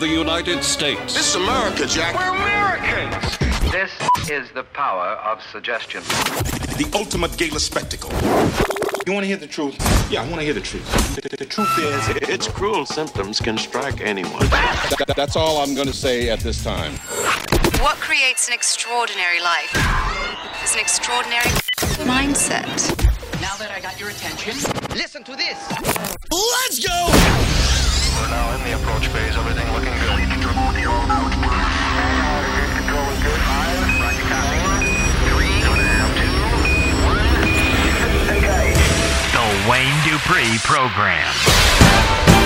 The United States. This is America, Jack. We're Americans. This is the power of suggestion. The ultimate gala spectacle. You want to hear the truth? Yeah, I want to hear the truth. The, the, the truth is, its cruel symptoms can strike anyone. That, that's all I'm going to say at this time. What creates an extraordinary life is an extraordinary mindset. Now that I got your attention, listen to this. Let's go! We're now in the approach phase. Everything looking good. Control is good. Five. Copy. One. Engage. The Wayne Dupree Program.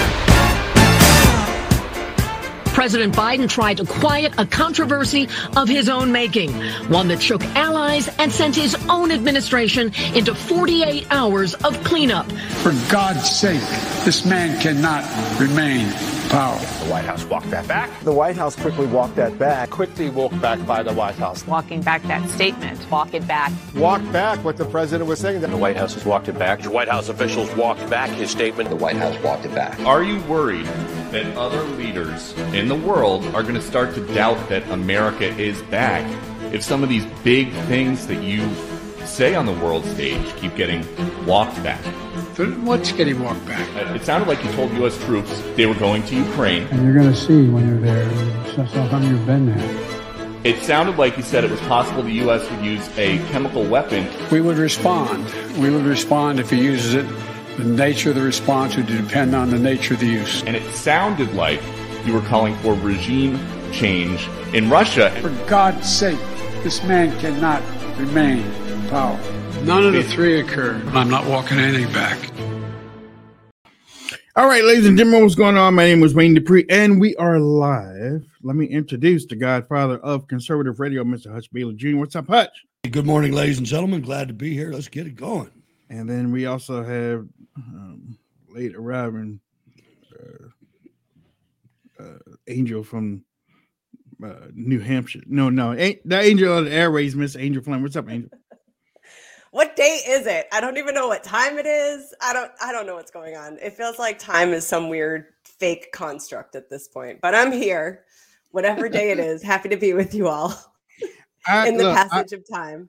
President Biden tried to quiet a controversy of his own making, one that shook allies and sent his own administration into 48 hours of cleanup. For God's sake, this man cannot remain power. The White House walked that back. The White House quickly walked that back. Quickly walked back by the White House. Walking back that statement. Walk it back. Walk back what the president was saying. The White House has walked it back. The White House officials walked back his statement. The White House walked it back. Are you worried that other leaders in the world are going to start to doubt that America is back if some of these big things that you say on the world stage keep getting walked back? What's getting walked back? It sounded like you told U.S. troops they were going to Ukraine. And you're going to see when you're there. That's how come you've been there. It sounded like you said it was possible the U.S. would use a chemical weapon. We would respond. We would respond if he uses it. The nature of the response would depend on the nature of the use. And it sounded like you were calling for regime change in Russia. For God's sake, this man cannot remain in power. None of the three occurred. I'm not walking anything back. All right, ladies and gentlemen, what's going on? My name is Wayne Dupree, and we are live. Let me introduce the godfather of conservative radio, Mr. Hutch Bailey Jr. What's up, Hutch? Good morning, ladies and gentlemen. Glad to be here. Let's get it going. And then we also have um, late arriving uh, uh, Angel from uh, New Hampshire. No, no, the Angel of the Airways, Miss Angel Flynn. What's up, Angel? What day is it? I don't even know what time it is. I don't I don't know what's going on. It feels like time is some weird fake construct at this point. But I'm here. Whatever day it is, happy to be with you all I, in the look, passage I, of time.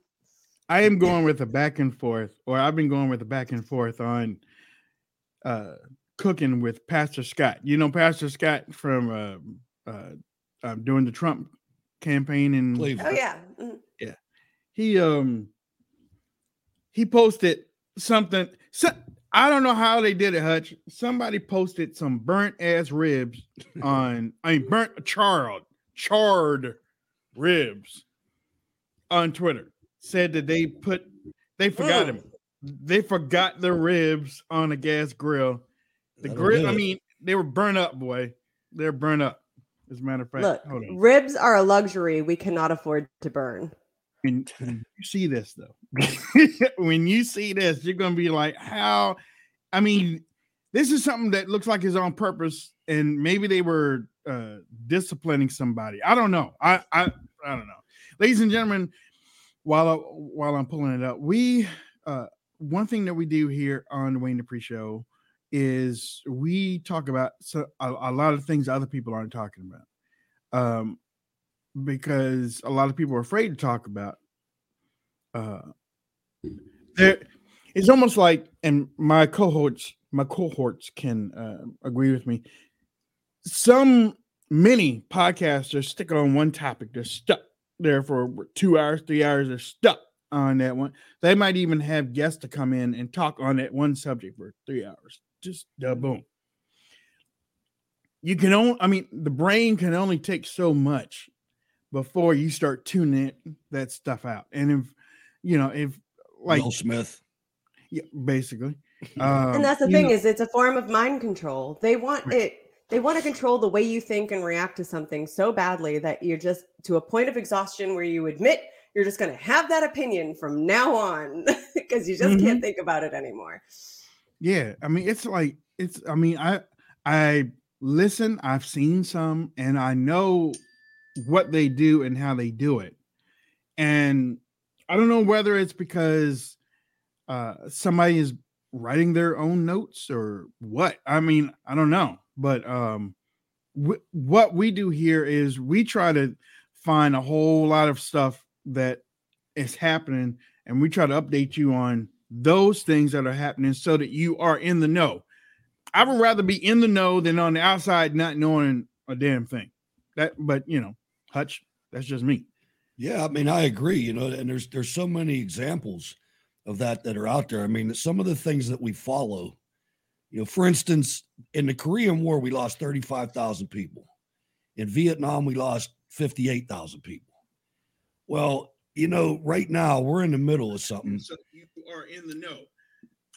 I am going with a back and forth, or I've been going with a back and forth on uh cooking with Pastor Scott. You know Pastor Scott from uh uh um, doing the Trump campaign in Oh yeah. Mhm. yeah. He um he posted something. So, I don't know how they did it, Hutch. Somebody posted some burnt ass ribs on, I mean, burnt charred, charred ribs on Twitter. Said that they put, they forgot oh. him. They forgot the ribs on a gas grill. The That'll grill, do I mean, they were burnt up, boy. They're burnt up. As a matter of fact, Look, hold on. ribs are a luxury we cannot afford to burn. when, you see this though when you see this you're gonna be like how? I mean this is something that looks like it's on purpose and maybe they were uh disciplining somebody. I don't know. I i i don't know. Ladies and gentlemen while I, while i'm pulling it up we uh one thing that we do here on the wayne Dupree show is we talk about so a, a lot of things other people aren't talking about. Um because a lot of people are afraid to talk about uh there it's almost like and my cohorts my cohorts can uh, agree with me. Some many podcasters stick on one topic. They're stuck there for two hours three hours. They're stuck on that one. They might even have guests to come in and talk on that one subject for three hours. Just uh, boom. You can only i mean the brain can only take so much before you start tuning it, that stuff out and if you know if like Will Smith. yeah basically um, and that's the thing know- is it's a form of mind control. They want Right. it they want to control the way you think and react to something so badly that you're just to a point of exhaustion where you admit you're just going to have that opinion from now on because you just Mhm. can't think about it anymore. Yeah, I mean, it's like it's. I mean, I I listen. I've seen some, and I know what they do and how they do it. And I don't know whether it's because uh, somebody is writing their own notes or what. I mean, I don't know, but um, wh- what we do here is we try to find a whole lot of stuff that is happening, and we try to update you on those things that are happening so that you are in the know. I would rather be in the know than on the outside not knowing a damn thing. That, but you know, Hutch, that's just me. Yeah, I mean, I agree. You know, and there's there's so many examples of that that are out there. I mean, some of the things that we follow. You know, for instance, in the Korean War, we lost thirty five thousand people. In Vietnam, we lost fifty eight thousand people. Well, you know, right now we're in the middle of something. So you are in the know.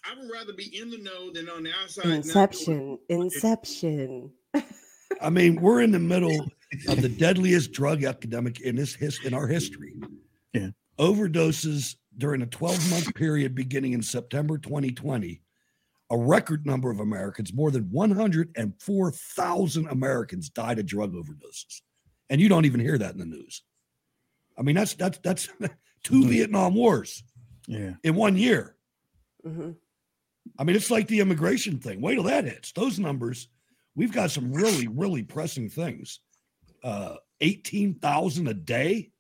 I would rather be in the know than on the outside. Inception, inception. I mean, we're in the middle of the deadliest drug epidemic in this his in our history. Yeah. Overdoses during a 12 month period beginning in September 2020. A record number of Americans, more than 104,000 Americans died of drug overdoses. And you don't even hear that in the news. I mean, that's that's that's two Vietnam wars Yeah. in one year. Mhm. I mean, it's like the immigration thing. Wait till that hits. Those numbers, we've got some really, really pressing things. Uh, 18,000 a day.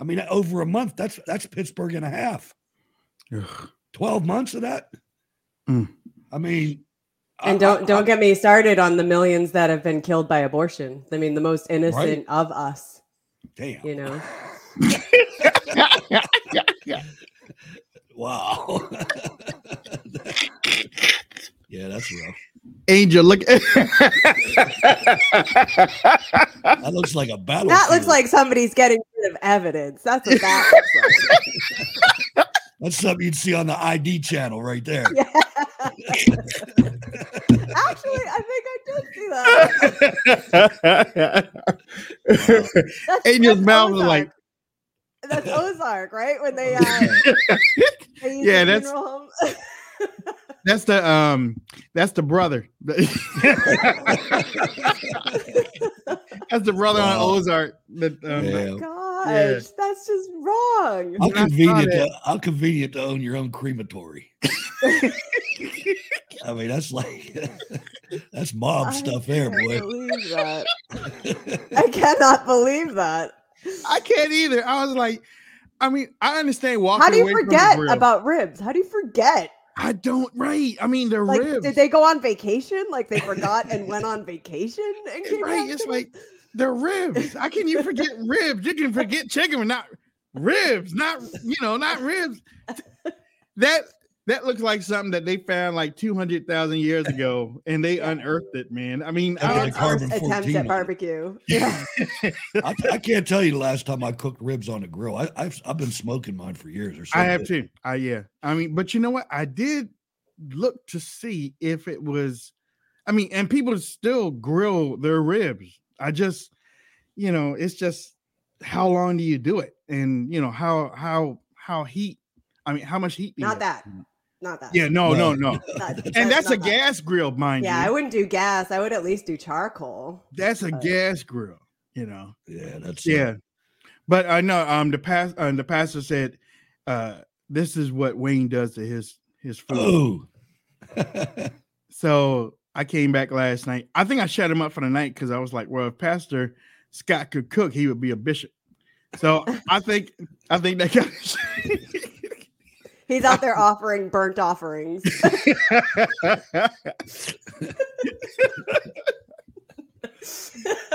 I mean, over a month, that's that's Pittsburgh and a half. Ugh. 12 months of that. Mm. I mean, And don't I- don't get me started on the millions that have been killed by abortion. I mean, the most innocent Right. of us. Damn. You know, Wow. yeah, that's rough. Angel, look. That looks like a battle. that looks like somebody's getting rid of evidence. That's what that looks like. that's something you'd see on the ID channel right there. Yeah. Actually, I think I did see that. That's- Angel's that's mouth was like, That's Ozark, right? When they, uh, they Yeah, the that's- funeral home. That's the um, that's the brother. that's the brother on Ozark. That um, Yeah. Gosh, that's just wrong. How When I saw convenient! To, how convenient to own your own crematory. I mean, that's like that's mob I stuff there, boy. Believe that. I cannot believe that. I can't either. I was like, I mean, I understand walking. How do you away forget about ribs? How do you forget? I don't. Right. I mean, they're Like, ribs. did they go on vacation? Like they forgot and went on vacation and came right. It's like they're ribs. How can you forget ribs? You can forget chicken, but not ribs. Not you know, not ribs. That that looks like something that they found like two hundred thousand years ago, and they unearthed it. Man, I mean, Yeah, I, like carbon attempts 14 at barbecue. Yeah. I, I can't tell you the last time I cooked ribs on a grill. I, I've I've been smoking mine for years. Or so I have too. I yeah. I mean, but you know what? I did look to see if it was. I mean, and people still grill their ribs. I just, you know, it's just how long do you do it, and you know how how how heat. I mean, how much heat? Do you Not have? Mm. That. Not that. Yeah, no, no, no. Not- and that's a that. gas grill, mind Yeah, you. I wouldn't do gas. I would at least do charcoal. That's a but- gas grill. You know. Yeah, that's Yeah, but I know um the past uh, the pastor said uh this is what Wayne does to his his food. Oh, So I came back last night. I think I shut him up for the night because I was like, well, if Pastor Scott could cook, he would be a bishop. So I think I think that kind He's out there offering burnt offerings.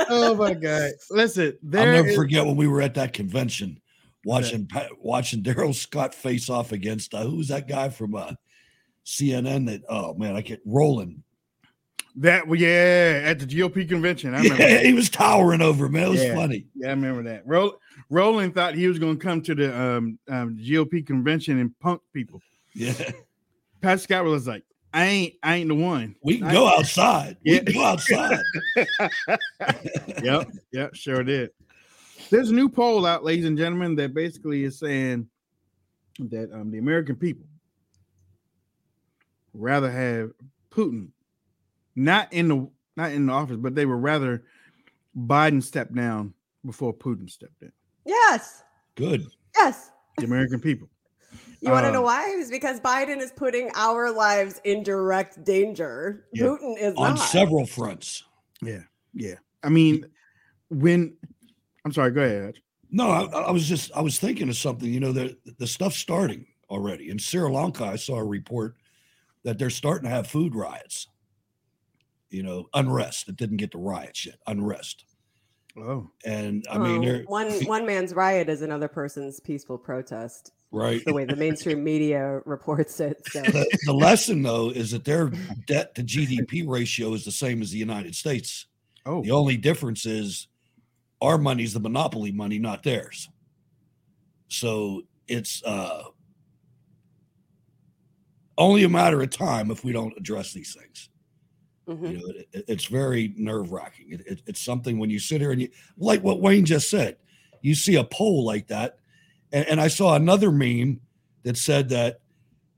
oh my god! Listen, I'll never is- forget when we were at that convention watching Pa- watching Darrell Scott face off against uh, who's that guy from uh, CNN that oh man I can't Roland. That. Yeah, at the GOP convention, I remember. Yeah, that. he was towering over. Man, it was Yeah. funny. Yeah, I remember that. Ro- Roland thought he was going to come to the um, um, GOP convention and punk people. Yeah, Pat Scott was like, I ain't I ain't the one. We can I- go outside. We can go outside. yep, yep, sure did. There's a new poll out, ladies and gentlemen, that basically is saying that um, the American people rather have Putin not in the not in the office, but they were rather Biden stepped down before Putin stepped in. Yes. Good. Yes. The American people. You want to Um, know why? It's because Biden is putting our lives in direct danger. Yeah. Putin is On not. several fronts. Yeah, yeah. I mean, when I'm sorry, go ahead. No, I, I was just I was thinking of something. You know, the the stuff's starting already in Sri Lanka. I saw a report that they're starting to have food riots. You know, unrest. It didn't get the riot yet. Unrest. Oh, and I mean, Oh, they're one one man's riot is another person's peaceful protest. Right. The way the mainstream media reports it. So the, the lesson though is that their debt to GDP ratio is the same as the United States. Oh, The only difference is our money's the monopoly money, not theirs. So it's uh only a matter of time if we don't address these things. Mm-hmm. You know, it, it- it's very nerve wracking. It, it- it's something when you sit here and you, like what Wayne just said, you see a poll like that. And, and I saw another meme that said that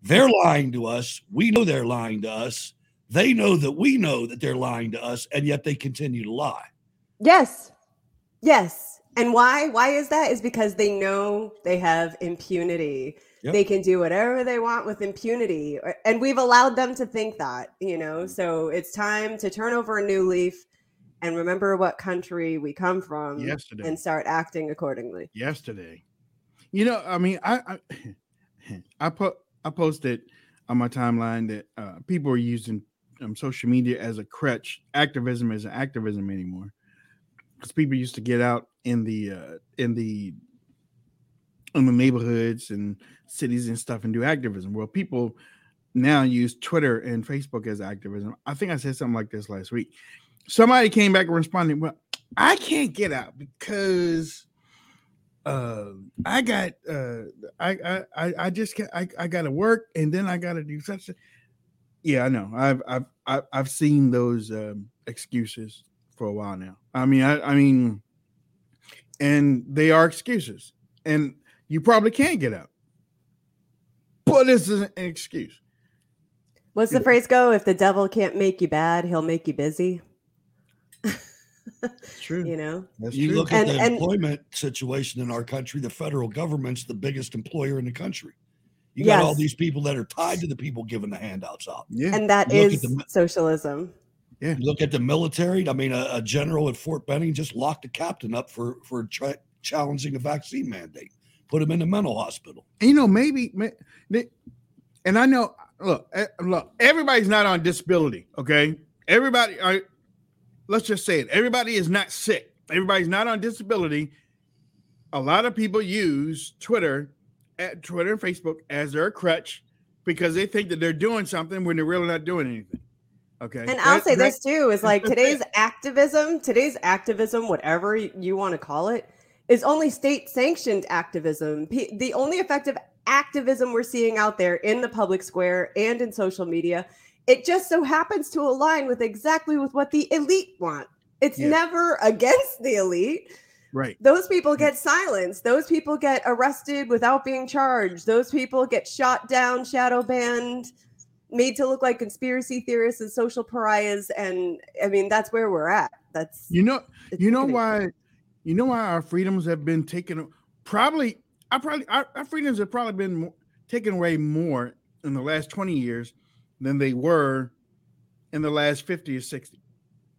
they're lying to us. We know they're lying to us. They know that we know that they're lying to us, and yet they continue to lie. Yes. Yes. And why? Why is that? Is because they know they have impunity. Yep. They can do whatever they want with impunity. And we've allowed them to think that, you know. So it's time to turn over a new leaf and remember what country we come from Yesterday. and start acting accordingly. yesterday. You know, I mean, I I, I put I posted on my timeline that uh, people are using um, social media as a crutch. Activism isn't activism anymore because people used to get out in the uh, in the in the neighborhoods and cities and stuff and do activism. Well, people now use Twitter and Facebook as activism. I think I said something like this last week. Somebody came back and responded, "Well, I can't get out because." uh I got uh I I I, just I, I gotta work and then I gotta do such a yeah, I know. I've I've I've, I've seen those um excuses for a while now. I mean I I mean and they are excuses. And you probably can't get out. But this is an excuse. What's the phrase go? If the devil can't make you bad, he'll make you busy. true. You know? That's you true. look at And- the and- employment situation in our country, the federal government's the biggest employer in the country. You got all these people that are tied to the people giving the handouts out. Yeah. And that You is the- socialism. Yeah. You look at the military. I mean, a, a general at Fort Benning just locked a captain up for for tra- challenging a vaccine mandate. Put him in a mental hospital. You know, maybe, and I know, look, eh, look, everybody's not on disability. Okay, everybody, I, let's just say it. Everybody is not sick. Everybody's not on disability. A lot of people use Twitter, at Twitter and Facebook as their crutch because they think that they're doing something when they're really not doing anything. Okay, And I'll That- say that- this too is like today's activism, today's activism, whatever you want to call it, is only state sanctioned activism. P- The only effective activism we're seeing out there in the public square and in social media, it just so happens to align with exactly with what the elite want. It's Yeah. never against the elite. right. Those people mm. get silenced. Those people get arrested without being charged. Those people get shot down, shadow banned, made to look like conspiracy theorists and social pariahs. And I mean, that's where we're at. That's You know, you know why? You know why our freedoms have been taken? Probably, I probably our, our freedoms have probably been more, taken away more in the last twenty years than they were in the last fifty or sixty.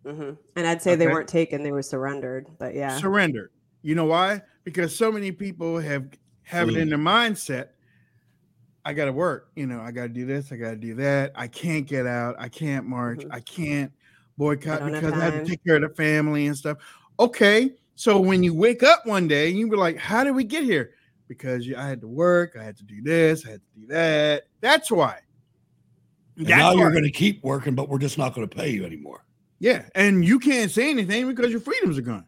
Mhm. And I'd say they weren't taken; they were surrendered. But yeah, Surrendered. You know why? Because so many people have have it in their mindset. I got to work. You know, I got to do this. I got to do that. I can't get out. I can't march. Mhm. I can't boycott don't because I have to take care of the family and stuff. Okay, so when you wake up one day and you be like, "How did we get here?" Because you, I had to work. I had to do this. I had to do that. That's why. And That's now you're going to keep working, but we're just not going to pay you anymore. Yeah, and you can't say anything because your freedoms are gone.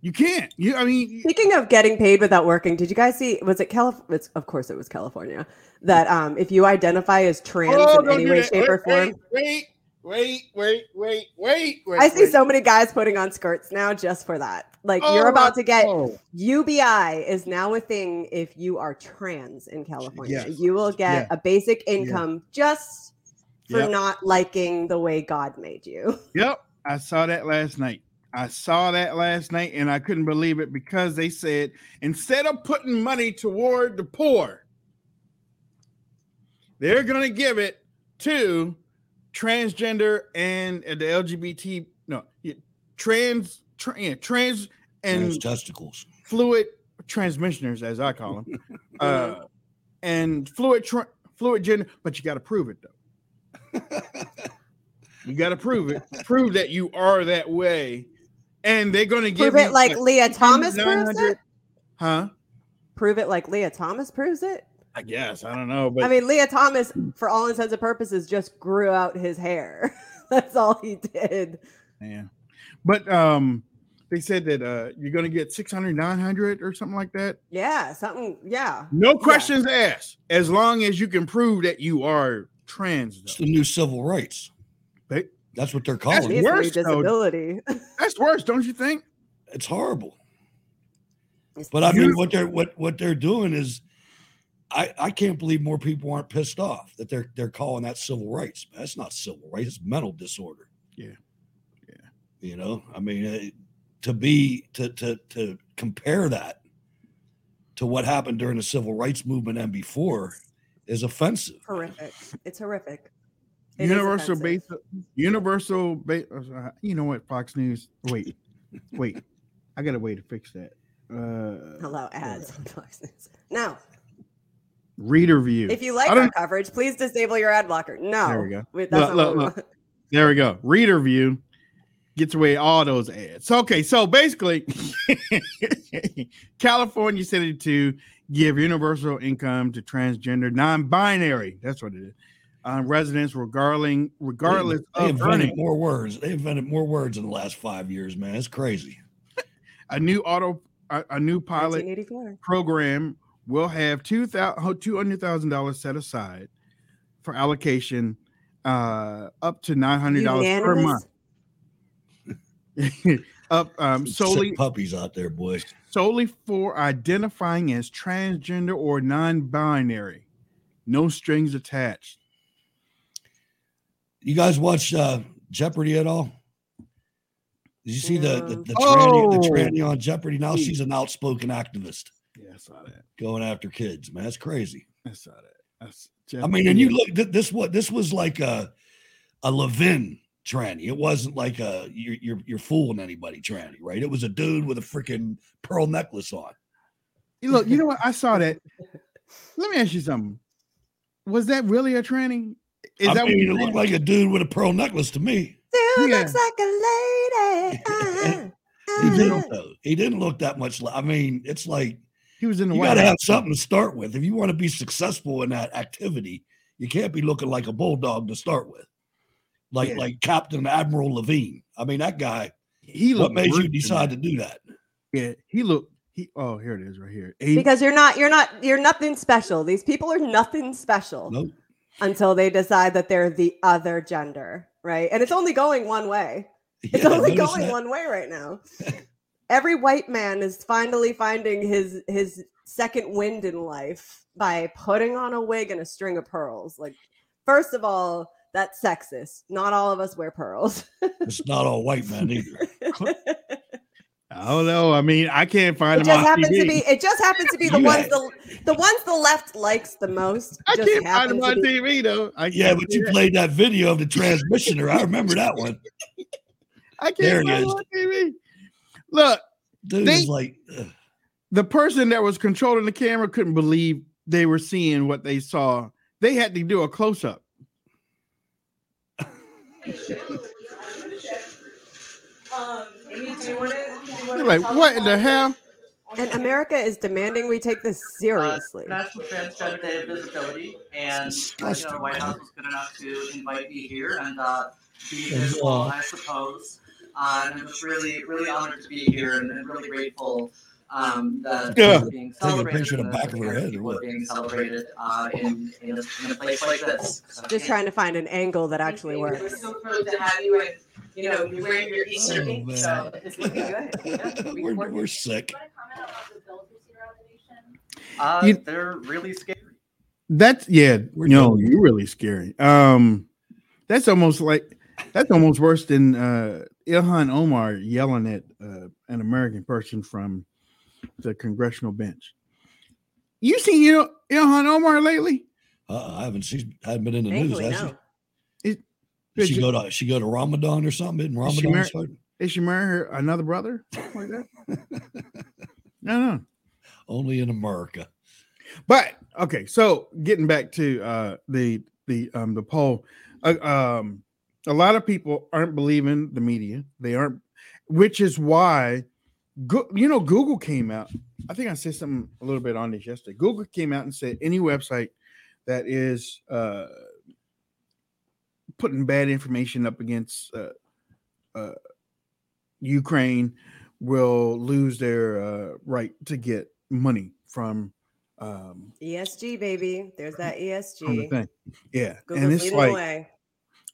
You can't. You, I mean, Speaking of getting paid without working, did you guys see? Was it California? Of course, it was California. That um, if you identify as trans Oh, in any way, that. shape, or form, Wait, wait, wait, wait, wait, wait. I see wait. so many guys putting on skirts now just for that. Like Oh, you're about to get oh. UBI is now a thing if you are trans in California. Yes. You will get Yeah. a basic income just for Yep. not liking the way God made you. Yep, I saw that last night. I saw that last night and I couldn't believe it because they said instead of putting money toward the poor, they're going to give it to transgender and uh, the LGBT no, yeah, trans tra- yeah, trans and Trans testicles. fluid transmissioners as I call them. uh and fluid tra- fluid gender, but you got to prove it though. you got to prove it. Prove that you are that way. And they're going to give Prove you it like Lia Thomas proves it. Huh? Prove it like Lia Thomas proves it. I guess. I don't know, but I mean, Lia Thomas, for all intents and purposes, just grew out his hair. That's all he did. Yeah. But um they said that uh you're gonna get 600, 900 or something like that. Yeah, something. Yeah. No questions asked, as long as you can prove that you are trans. It's the new civil rights. They- That's what they're That's calling it. worse, Disability. disability. That's worse, don't you think? It's horrible. But I mean, what they're what what they're doing is, I I can't believe more people aren't pissed off that they're they're calling that civil rights. That's not civil rights. It's mental disorder. Yeah, yeah. You know, I mean, uh, to be to to to compare that to what happened during the civil rights movement and before is offensive. horrific. It's horrific. It is universal base universal base you know what fox news wait wait i got a way to fix that uh Allow ads on Fox News. No. Reader view If you like I our coverage, please disable your ad blocker. No. there we go Wait, that's Look, look, look. there we go reader view gets away all those ads okay so basically california City to give universal income to transgender non-binary that's what it is uh, residents regarding regardless they, they of invented earning more words. They invented more words in the last five years, man. It's crazy. a new auto a, a new pilot program will have two thousand two hundred thousand dollars set aside for allocation uh up to nine hundred dollars per month up um solely sick puppies out there, boys. solely for identifying as transgender or non-binary no strings attached You guys watch uh, Jeopardy at all? Did you see the the, the, Oh! tranny, the tranny on Jeopardy? Now she's an outspoken activist yeah i saw that going after kids. Man, that's crazy. i saw that That's I mean, and you look this what this was like a a Levin tranny. It wasn't like a you're you're, you're fooling anybody tranny, right? It was a dude with a freaking pearl necklace on. You look you know what i saw that let me ask you something was that really a tranny is I that what mean, you it looked like a dude with a pearl necklace to me. Dude Yeah. looks like a lady. Uh, He didn't, though. he didn't look that much. Like, I mean, it's like he was in the you White got to have something to start with. If you want to be successful in that activity, you can't be looking like a bulldog to start with, like Yeah. like Captain Admiral Levine. I mean, that guy. he What made you decide to do that? Yeah, he looked. He oh, here it is, right here. He- because you're not you're not you're nothing special. These people are nothing special Nope. until they decide that they're the other gender, right? And it's only going one way. It's Yeah, only going that? one way right now. Every white man is finally finding his his second wind in life by putting on a wig and a string of pearls. Like, first of all, that's sexist. Not all of us wear pearls. It's not all white men either. I don't know. I mean, I can't find It him just on happens TV. to be. It just happens to be the ones the the ones the left likes the most. I just can't find happen him to on be- TV though. I Yeah, but you that. played that video of the transmissioner. I remember that one. I can't There it find him is. on TV. Look, Dude They- like, ugh. the person that was controlling the camera couldn't believe they were seeing what they saw. They had to do a close up. They're like, what in the hell? And America is demanding we take this seriously. National Transgender Day of Visibility, and uh, you know, the White House was good enough to invite me here and uh, be And, visible, uh, I suppose. Uh, and I'm just really, really honored to be here and, and really grateful um, that Yeah. it's being Taking a celebrated. picture of the back of her head or people what? Being celebrated uh, in, in, a, in a place like this. So, Just trying to find an angle that actually We're works. so thrilled to have you, and you know, you're wearing your Easter Oh, so it's looking good. Yeah, we- we're, we're sick. Uh, You- they're really scary. That's yeah. No, you're really scary. Um, that's almost like that's almost worse than uh Ilhan Omar yelling at uh, an American person from the congressional bench. You seen Il- Ilhan Omar lately? Uh, I haven't seen. Hadn't been in the news. Thankfully, Has no. she? It- Did she go to she go to Ramadan or something? Isn't Is she, Ramadan? mar- starting? is she marry her another brother? Like that? no, no. Only in America. But okay, so getting back to uh the the um the poll, uh, um a lot of people aren't believing the media. They aren't, which is why, Go, you know, Google came out. I think I said something a little bit on this yesterday. Google came out and said any website that is uh putting bad information up against uh, uh Ukraine will lose their uh right to get money from um ESG baby. There's that the ESG. thing. Yeah. Google's and it's like the way.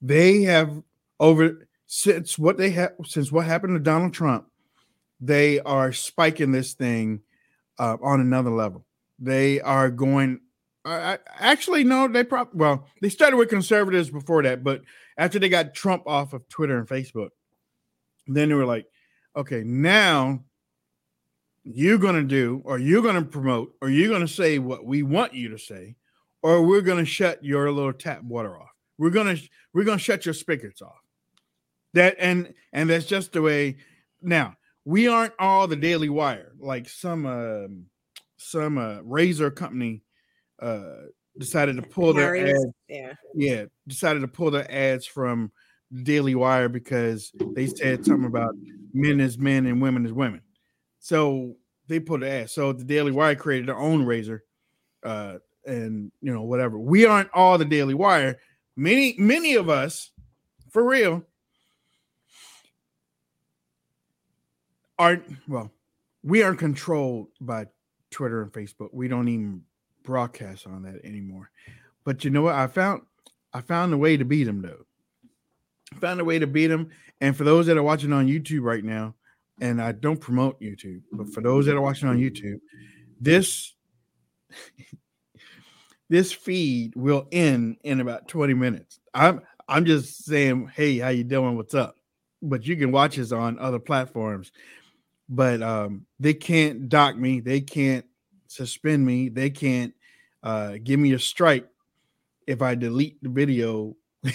They have over since what they have since what happened to Donald Trump, they are spiking this thing uh, on another level. They are going. I actually no, they probably well they started with conservatives before that, but after they got Trump off of Twitter and Facebook, then they were like, okay, now you're gonna do, or you're gonna promote, or you're gonna say what we want you to say, or we're gonna shut your little tap water off. We're gonna we're gonna shut your spigots off. That and and that's just the way. Now we aren't all the Daily Wire, like some um, some uh, razor company uh, decided to pull their ads. yeah. Yeah, decided to pull their ads from Daily Wire because they said something about men as men and women as women. So they put the ad. So the Daily Wire created their own razor, uh, and you know whatever. We aren't all the Daily Wire. Many many of us, for real, aren't well. We aren't controlled by Twitter and Facebook. We don't even broadcast on that anymore. But you know what? I found I found a way to beat them though. Found a way to beat them. And for those that are watching on YouTube right now, and I don't promote YouTube, but for those that are watching on YouTube, this this feed will end in about 20 minutes. I'm I'm just saying, hey, how you doing? What's up? But you can watch us on other platforms. But um, they can't dock me, they can't suspend me, they can't uh, give me a strike if I delete the video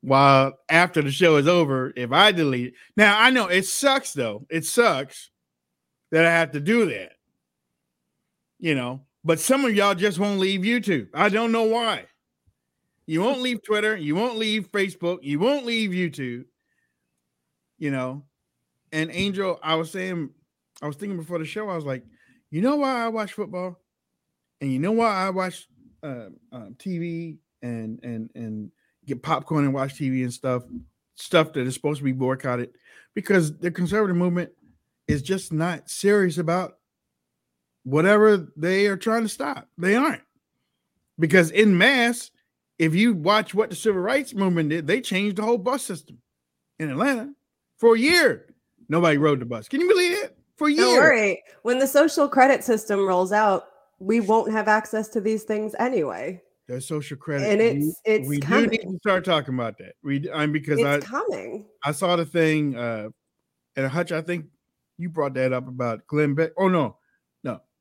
while after the show is over. If I delete it, now I know it sucks though. It sucks that I have to do that, you know. But some of y'all just won't leave YouTube. I don't know why. You won't leave Twitter. You won't leave Facebook. You won't leave YouTube. You know. And Angel, I was saying, I was thinking before the show, I was like, you know why I watch football, and you know why I watch uh, um, TV and and and get popcorn and watch TV and stuff, stuff that is supposed to be boycotted, because the conservative movement is just not serious about whatever they are trying to stop. They aren't, because in mass, if you watch what the civil rights movement did, they changed the whole bus system in Atlanta for a year. Nobody rode the bus. Can you believe it? For a year. Don't worry. When the social credit system rolls out, we won't have access to these things anyway. Their social credit, And it's- it's we do need to start talking about that. We, I'm because It's I coming. I saw the thing, uh, and Hutch, I think you brought that up about Glenn Beck. Oh no.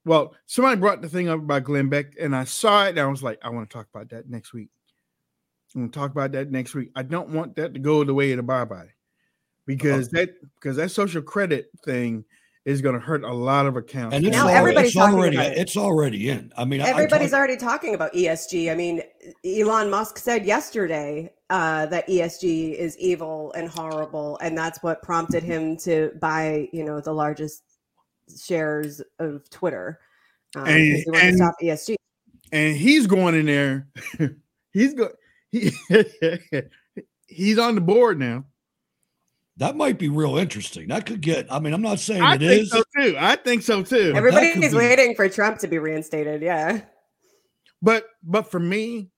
Well, somebody brought the thing up about Glenn Beck, and I saw it, and I was like, I want to talk about that next week. I'm gonna talk about that next week. I don't want that to go the way of the bye bye, because that because that social credit thing is gonna hurt a lot of accounts. And it's Now already, everybody's it's already about it. it's already in. I mean, I- I Everybody's talk- already talking about ESG. I mean, Elon Musk said yesterday uh, that ESG is evil and horrible, and that's what prompted him to buy, you know, the largest shares of Twitter. Um, 'cause And- he wants to and- stop ESG. and he's going in there. he's go he, he's on the board now. That might be real interesting. That could get. I mean, I'm not saying it is. I it think is. so too. I think so too. Everybody's be- waiting for Trump to be reinstated. Yeah. But but for me,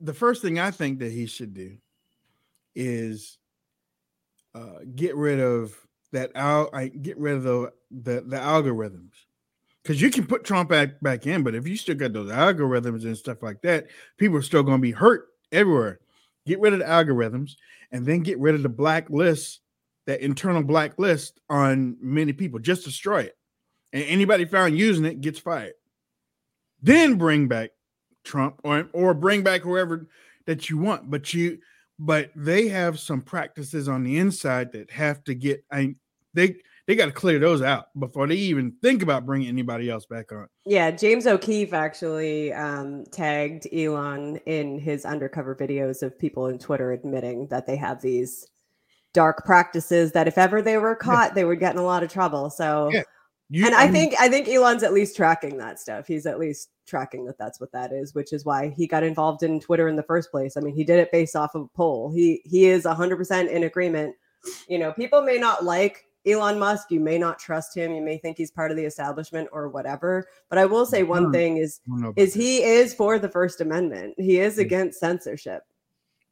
the first thing I think that he should do is uh, get rid of that al- I get rid of the the, the algorithms. Because you can put Trump back back in, but if you still got those algorithms and stuff like that, people are still going to be hurt everywhere. Get rid of the algorithms and then get rid of the blacklist, that internal blacklist on many people. Just destroy it and anybody found using it gets fired. Then bring back Trump or or bring back whoever that you want. But you but they have some practices on the inside that have to get I they they got to clear those out before they even think about bringing anybody else back on. Yeah, James O'Keefe actually um, tagged Elon in his undercover videos of people in Twitter admitting that they have these dark practices that if ever they were caught, they would get in a lot of trouble. So, Yeah. You- and I, mean, think I think Elon's at least tracking that stuff. He's at least tracking that that's what that is, which is why he got involved in Twitter in the first place. I mean, he did it based off of a poll. He he is 100% in agreement. You know, people may not like Elon Musk, you may not trust him, you may think he's part of the establishment or whatever, but I will say one thing is I don't know about is that. he is for the first amendment. He is against censorship.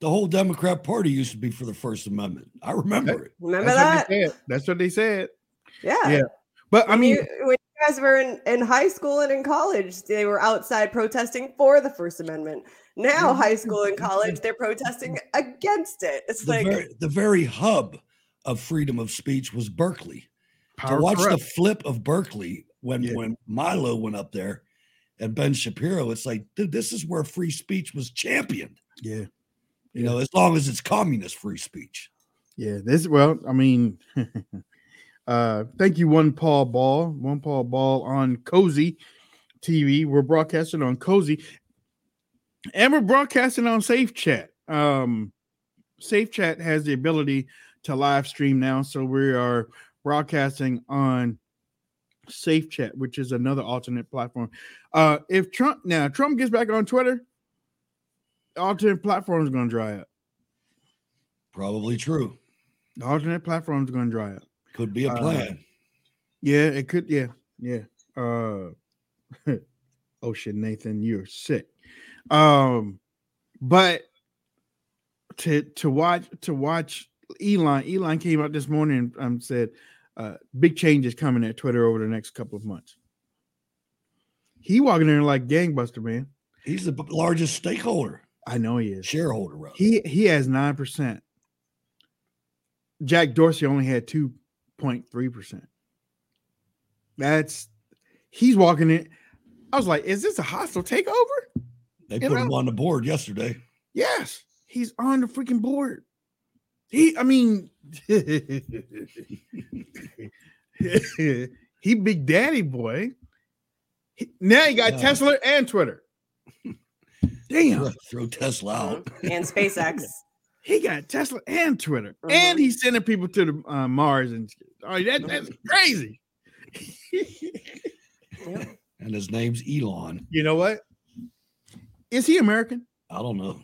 The whole Democrat Party used to be for the First Amendment. I remember it. Remember That's that? what they said. That's what they said. Yeah. Yeah. But I mean, you, when you guys were in, in high school and in college, they were outside protesting for the First Amendment. Now, high school and college, they're protesting against it. It's The like, very, the very hub of freedom of speech was Berkeley. power to watch corrupt. the flip of Berkeley when Yeah. when Milo went up there and Ben Shapiro, it's like, dude, this is where free speech was championed. yeah. You know, as long as it's communist free speech. Yeah, this well, I mean, uh, thank you, one Paul Ball, one Paul Ball on Cozy TV. We're broadcasting on Cozy, and we're broadcasting on Safe Chat. Um, Safe Chat has the ability to live stream now, so we are broadcasting on Safe Chat, which is another alternate platform. Uh, if Trump now Trump gets back on Twitter, alternate platform is going to dry up. Probably true. The alternate platform is going to dry up. Could be a Uh, plan. Yeah, it could. Yeah, yeah. Uh, oh shit, Nathan, you're sick. Um, but to to watch to watch Elon. Elon came out this morning and um, said, uh, "Big changes coming at Twitter over the next couple of months." He walking in like gangbuster, man. He's the largest stakeholder, I know he is. shareholder, rather. He he has nine percent. Jack Dorsey only had two point three percent. That's he's walking in. I was like, is this a hostile takeover? They put know? him on the board yesterday. Yes, he's on the freaking board. He, I mean, he big daddy boy. He- now he got Yeah. Tesla and Twitter. Damn, Throw, throw Tesla out. and SpaceX. he got Tesla and Twitter, and he's sending people to the uh, Mars and oh, that, that's crazy. And his name's Elon. you know what? Is he American? I don't know.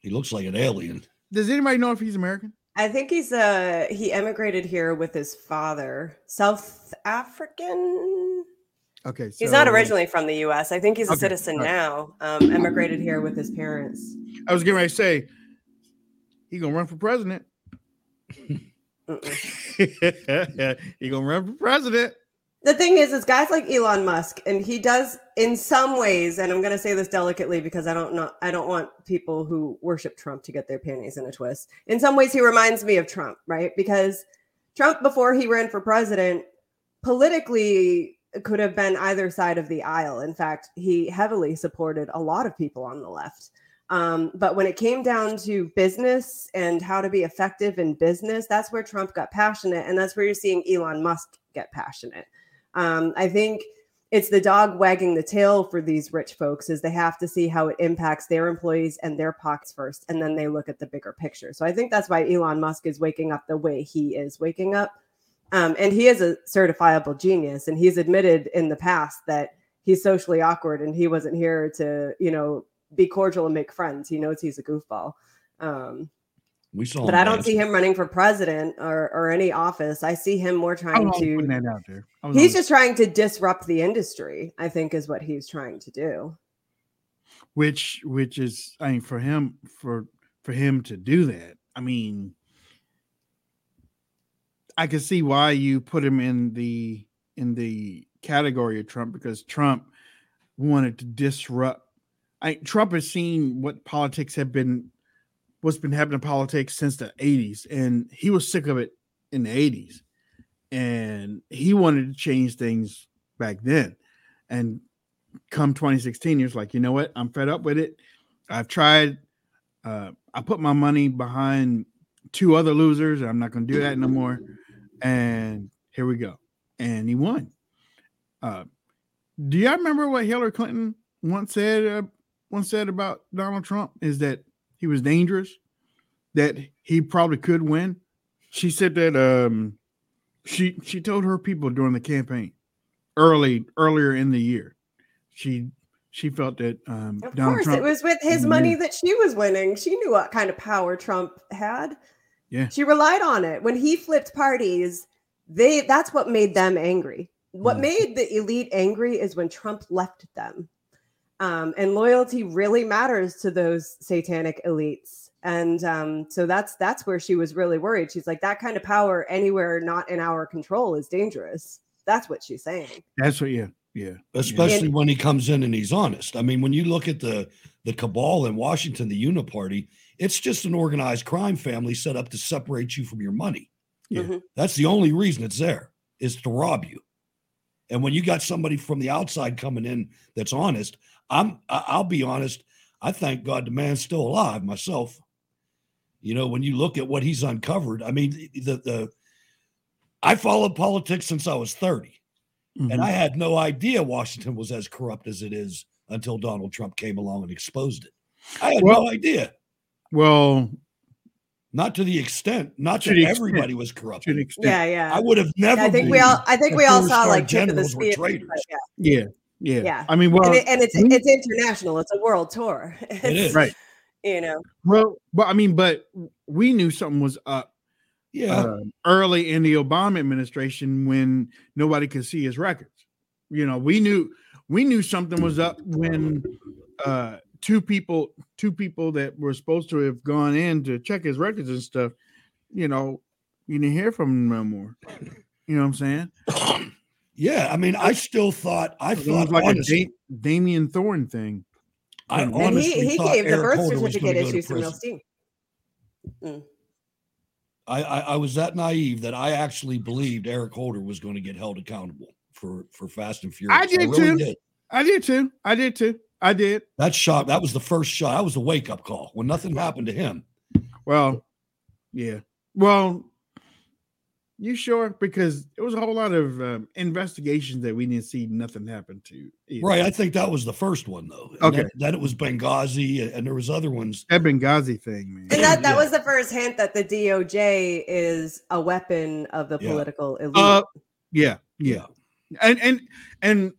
He looks like an alien. Does anybody know if he's American? I think he's uh he emigrated here with his father, South African. Okay, He's not originally from the U.S. I think he's a Okay, citizen right. now. Um, emigrated here with his parents. I was getting ready to say he gonna run for president. He gonna run for president. The thing is, is guys like Elon Musk, and he does in some ways, and I'm going to say this delicately because I don't know, I don't want people who worship Trump to get their panties in a twist. In some ways, he reminds me of Trump, right? Because Trump, before he ran for president, politically could have been either side of the aisle. In fact, he heavily supported a lot of people on the left. Um, but when it came down to business and how to be effective in business, that's where Trump got passionate, and that's where you're seeing Elon Musk get passionate. Um, I think it's the dog wagging the tail for these rich folks is they have to see how it impacts their employees and their pockets first, and then they look at the bigger picture. So I think that's why Elon Musk is waking up the way he is waking up. Um, and he is a certifiable genius, and he's admitted in the past that he's socially awkward and he wasn't here to, you know, be cordial and make friends. He knows he's a goofball. Um, We saw, but I don't see him running for president or, or any office. I see him more trying to. Putting that out there. He's just trying to disrupt the industry. I think is what he's trying to do. Which, which is, I mean, for him, for for him to do that, I mean, I can see why you put him in the in the category of Trump because Trump wanted to disrupt. I Trump has seen what politics have been, what's been happening in politics since the '80s, and he was sick of it in the '80s, and he wanted to change things back then. And come 2016, he was like, you know what? I'm fed up with it. I've tried. Uh, I put my money behind two other losers. I'm not going to do that no more. And here we go. And he won. Uh, do y'all remember what Hillary Clinton once said? Uh, once said about Donald Trump is that he was dangerous, that he probably could win. She said that um, she she told her people during the campaign early earlier in the year. She she felt that um, of Donald course Trump it was with his money that she was winning. She knew what kind of power Trump had. Yeah. She relied on it. When he flipped parties, they that's what made them angry. What Mm. made the elite angry is when Trump left them. Um, and loyalty really matters to those satanic elites. And um, so that's that's where she was really worried. She's like, that kind of power anywhere not in our control is dangerous. That's what she's saying. That's what yeah yeah especially when he comes in and he's honest. I mean, when you look at the the cabal in Washington, the Uniparty, it's just an organized crime family set up to separate you from your money. Yeah. That's the only reason it's there is to rob you. And when you got somebody from the outside coming in that's honest, I'm I- I'll be honest, I thank God the man's still alive myself. You know, when you look at what he's uncovered, I mean, the the I followed politics since I was 30. And mm-hmm. I had no idea Washington was as corrupt as it is until Donald Trump came along and exposed it. I had Well- no idea. Well, Not to the extent, not To that the extent. everybody was corrupt. To the extent. Yeah, yeah. I would have never. I think we all I think we all saw like tip of the generals spear. yeah. yeah yeah Yeah. I mean, well, and, it- and it's it's international. It's a world tour. It's, is. right. You know. Well, but I mean, but we knew something was up. Yeah. um, early in the Obama administration when nobody could see his records. You know, we knew we knew something was up when uh two people two people that were supposed to have gone in to check his records and stuff, you know, you didn't hear from him no more. You know what I'm saying? Yeah, I mean, I still thought I It was thought like honestly, a da- Damien Thorn thing. I And And he, honestly he thought gave the Eric birth Holder was certificate gonna go to issue some real steam. Mm. I, I I was that naive that I actually believed Eric Holder was going to get held accountable for for Fast and Furious. I did really too. I did too. I did too. I did. That shot, that was the first shot. That was the wake up call when nothing happened to him. Well, yeah. Well, you sure? Because it was a whole lot of um, investigations that we didn't see nothing happen to. either. Right. I think that was the first one though. And Okay. Then, then it was Benghazi, and there was other ones. That Benghazi thing, man. And that, that Yeah. was the first hint that the DOJ is a weapon of the Yeah. political elite. Uh, yeah, yeah, and and and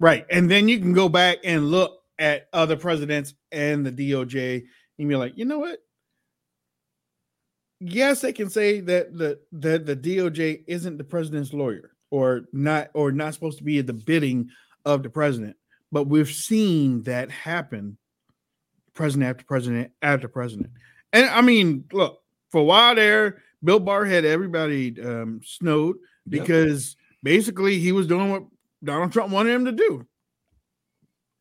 right, and then you can go back and look at other presidents and the DOJ, and you're like, you know what? Yes, they can say that the that the DOJ isn't the president's lawyer or not or not supposed to be at the bidding of the president, but we've seen that happen, president after president after president. And I mean, look, for a while there, Bill Barr had everybody um, snowed Yep. because basically he was doing what Donald Trump wanted him to do.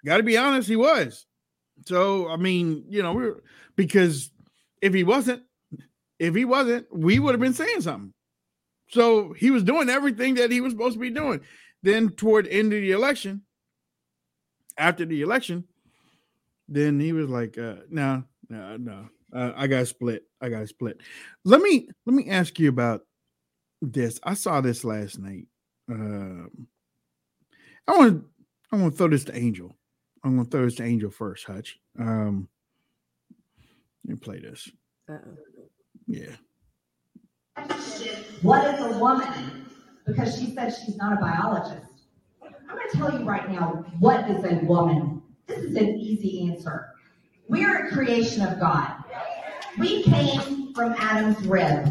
Got to be honest, he was. So I mean, you know, we're because if he wasn't, if he wasn't, we would have been saying something. So he was doing everything that he was supposed to be doing. Then toward the end of the election, after the election, then he was like, uh, no, no, no. Uh, I got split. I got split. Let me let me ask you about this. I saw this last night. Um, I want to I want to throw this to Angel. I'm going to throw this to Angel first, Hutch. Um, let me play this. Uh-oh. Yeah. What is a woman? Because she said she's not a biologist. I'm going to tell you right now what is a woman. This is an easy answer. We are a creation of God. We came from Adam's rib.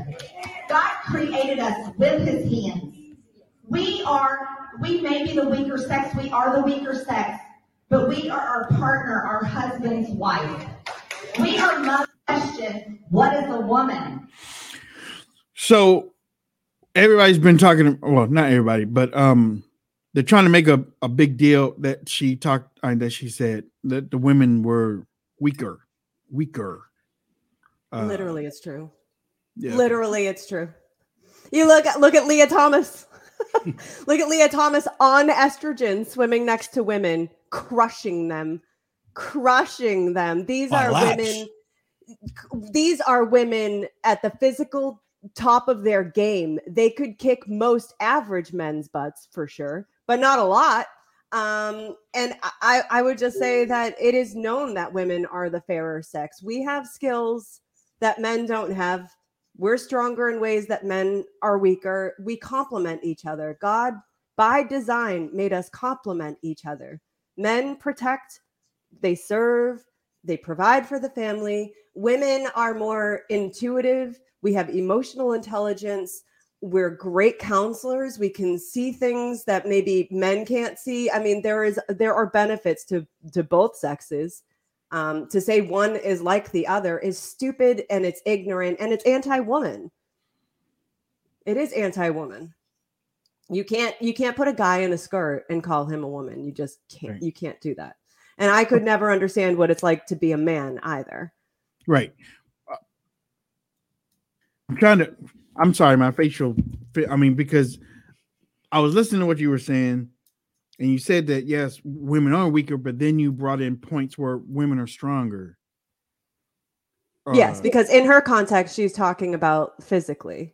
God created us with his hands. We are, we may be the weaker sex, we are the weaker sex, but we are our partner, our husband's wife. We are mother question, what is a woman? So everybody's been talking. Well, not everybody, but um, they're trying to make a, a big deal that she talked uh, that she said that the women were weaker, weaker. Uh, Literally, it's true. yeah. Literally, it's true. You look at look at Lia Thomas. look at Lia Thomas on estrogen, swimming next to women, crushing them, crushing them. These By are laps. women. These are women at the physical top of their game. They could kick most average men's butts for sure, but not a lot. Um, and I, I would just say that it is known that women are the fairer sex. We have skills that men don't have. We're stronger in ways that men are weaker. We complement each other. God, by design, made us complement each other. Men protect, they serve, they provide for the family. Women are more intuitive. We have emotional intelligence. We're great counselors. We can see things that maybe men can't see. I mean, there is there are benefits to to both sexes. Um, to say one is like the other is stupid and it's ignorant and it's anti-woman. It is anti-woman. You can't you can't put a guy in a skirt and call him a woman. You just can't. You can't do that. And I could never understand what it's like to be a man either. Right. I'm trying to. I'm sorry, my facial. I mean, because I was listening to what you were saying, and you said that yes, women are weaker, but then you brought in points where women are stronger. yes, Uh, because in her context, she's talking about physically.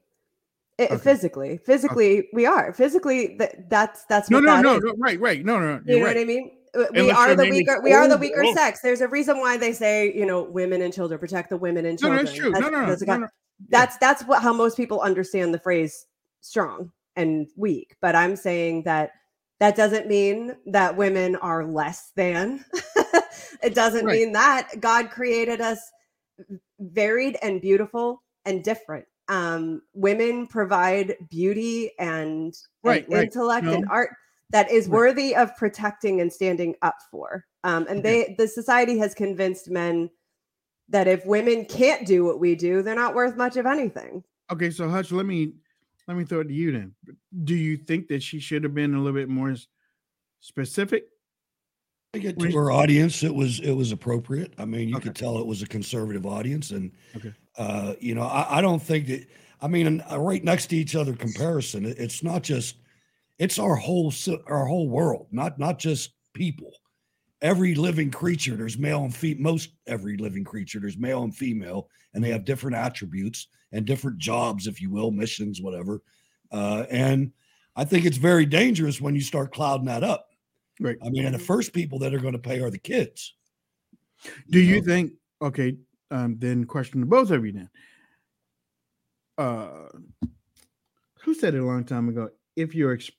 It- Okay. Physically, physically, we are physically. That that's that's no, no, that no, no, right, right, no, no, You know right. what I mean? Uh, We are the weaker. We are the weaker sex. There's a reason why they say, you know, women and children protect the women and No, no, children. true. No, That's- no, no, that's no, no. That's that's what how most people understand the phrase strong and weak. But I'm saying that that doesn't mean that women are less than. it doesn't Right. mean that God created us varied and beautiful and different. Um, women provide beauty and, and Right, right. intellect and art that is worthy of protecting and standing up for. Um, and they the society has convinced men that if women can't do what we do, they're not worth much of anything. Okay, so Hutch, let me let me throw it to you then. Do you think that she should have been a little bit more specific? I get to her audience, it was it was appropriate. I mean, you could tell it was a conservative audience, and Okay. uh, you know, I, I don't think that. I mean, uh, right next to each other comparison, it's not just it's our whole our whole world, not not just people. Every living creature, there's male and female. Most every living creature, there's male and female, and they have different attributes and different jobs, if you will, missions, whatever. Uh, and I think it's very dangerous when you start clouding that up. Right. I mean, and the first people that are going to pay are the kids. Do you think? Okay, um, then question to both of you then. Uh, who said it a long time ago? If you're ex-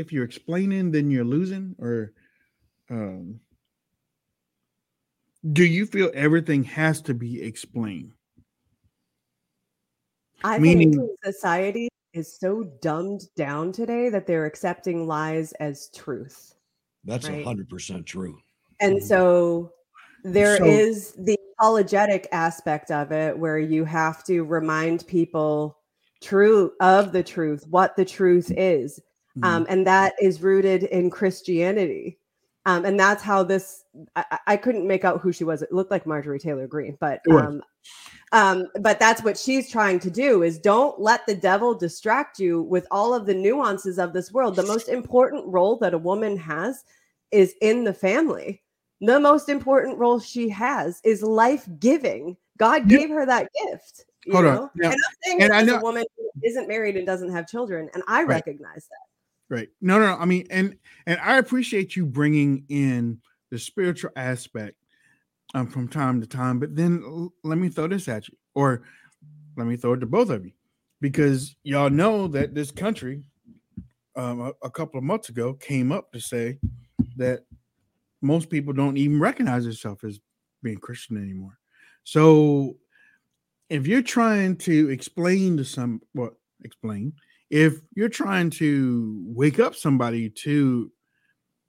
if you're explaining, then you're losing. Or, um, do you feel everything has to be explained? I Meaning- think society is so dumbed down today that they're accepting lies as truth. That's a hundred percent true. And so there So- is the apologetic aspect of it where you have to remind people true of the truth, what the truth is. Um, and that is rooted in Christianity. Um, and that's how this I, I- couldn't make out who she was. It looked like Marjorie Taylor Greene, but um, um, but that's what she's trying to do is don't let the devil distract you with all of the nuances of this world. The most important role that a woman has is in the family. The most important role she has is life giving. God gave her that gift. You Hold on. know? Now- and I'm saying and I know- a woman who isn't married and doesn't have children, and I Right. recognize that. Right. No, no, no. I mean, and and I appreciate you bringing in the spiritual aspect um, from time to time. But then l- let me throw this at you, or let me throw it to both of you, because y'all know that this country, um, a, a couple of months ago, came up to say that most people don't even recognize themselves as being Christian anymore. So if you're trying to explain to some what explain if you're trying to wake up somebody to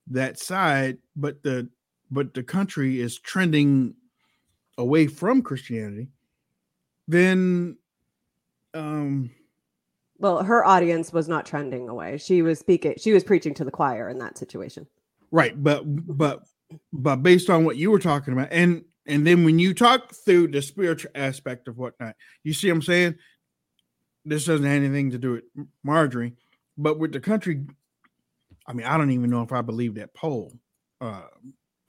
that side but the but the country is trending away from christianity then um Well, her audience was not trending away. She was speaking. She was preaching to the choir in that situation. right but but but based on what you were talking about and and then when you talk through the spiritual aspect of whatnot you see what i'm saying this doesn't have anything to do with marjorie but with the country i mean i don't even know if i believe that poll uh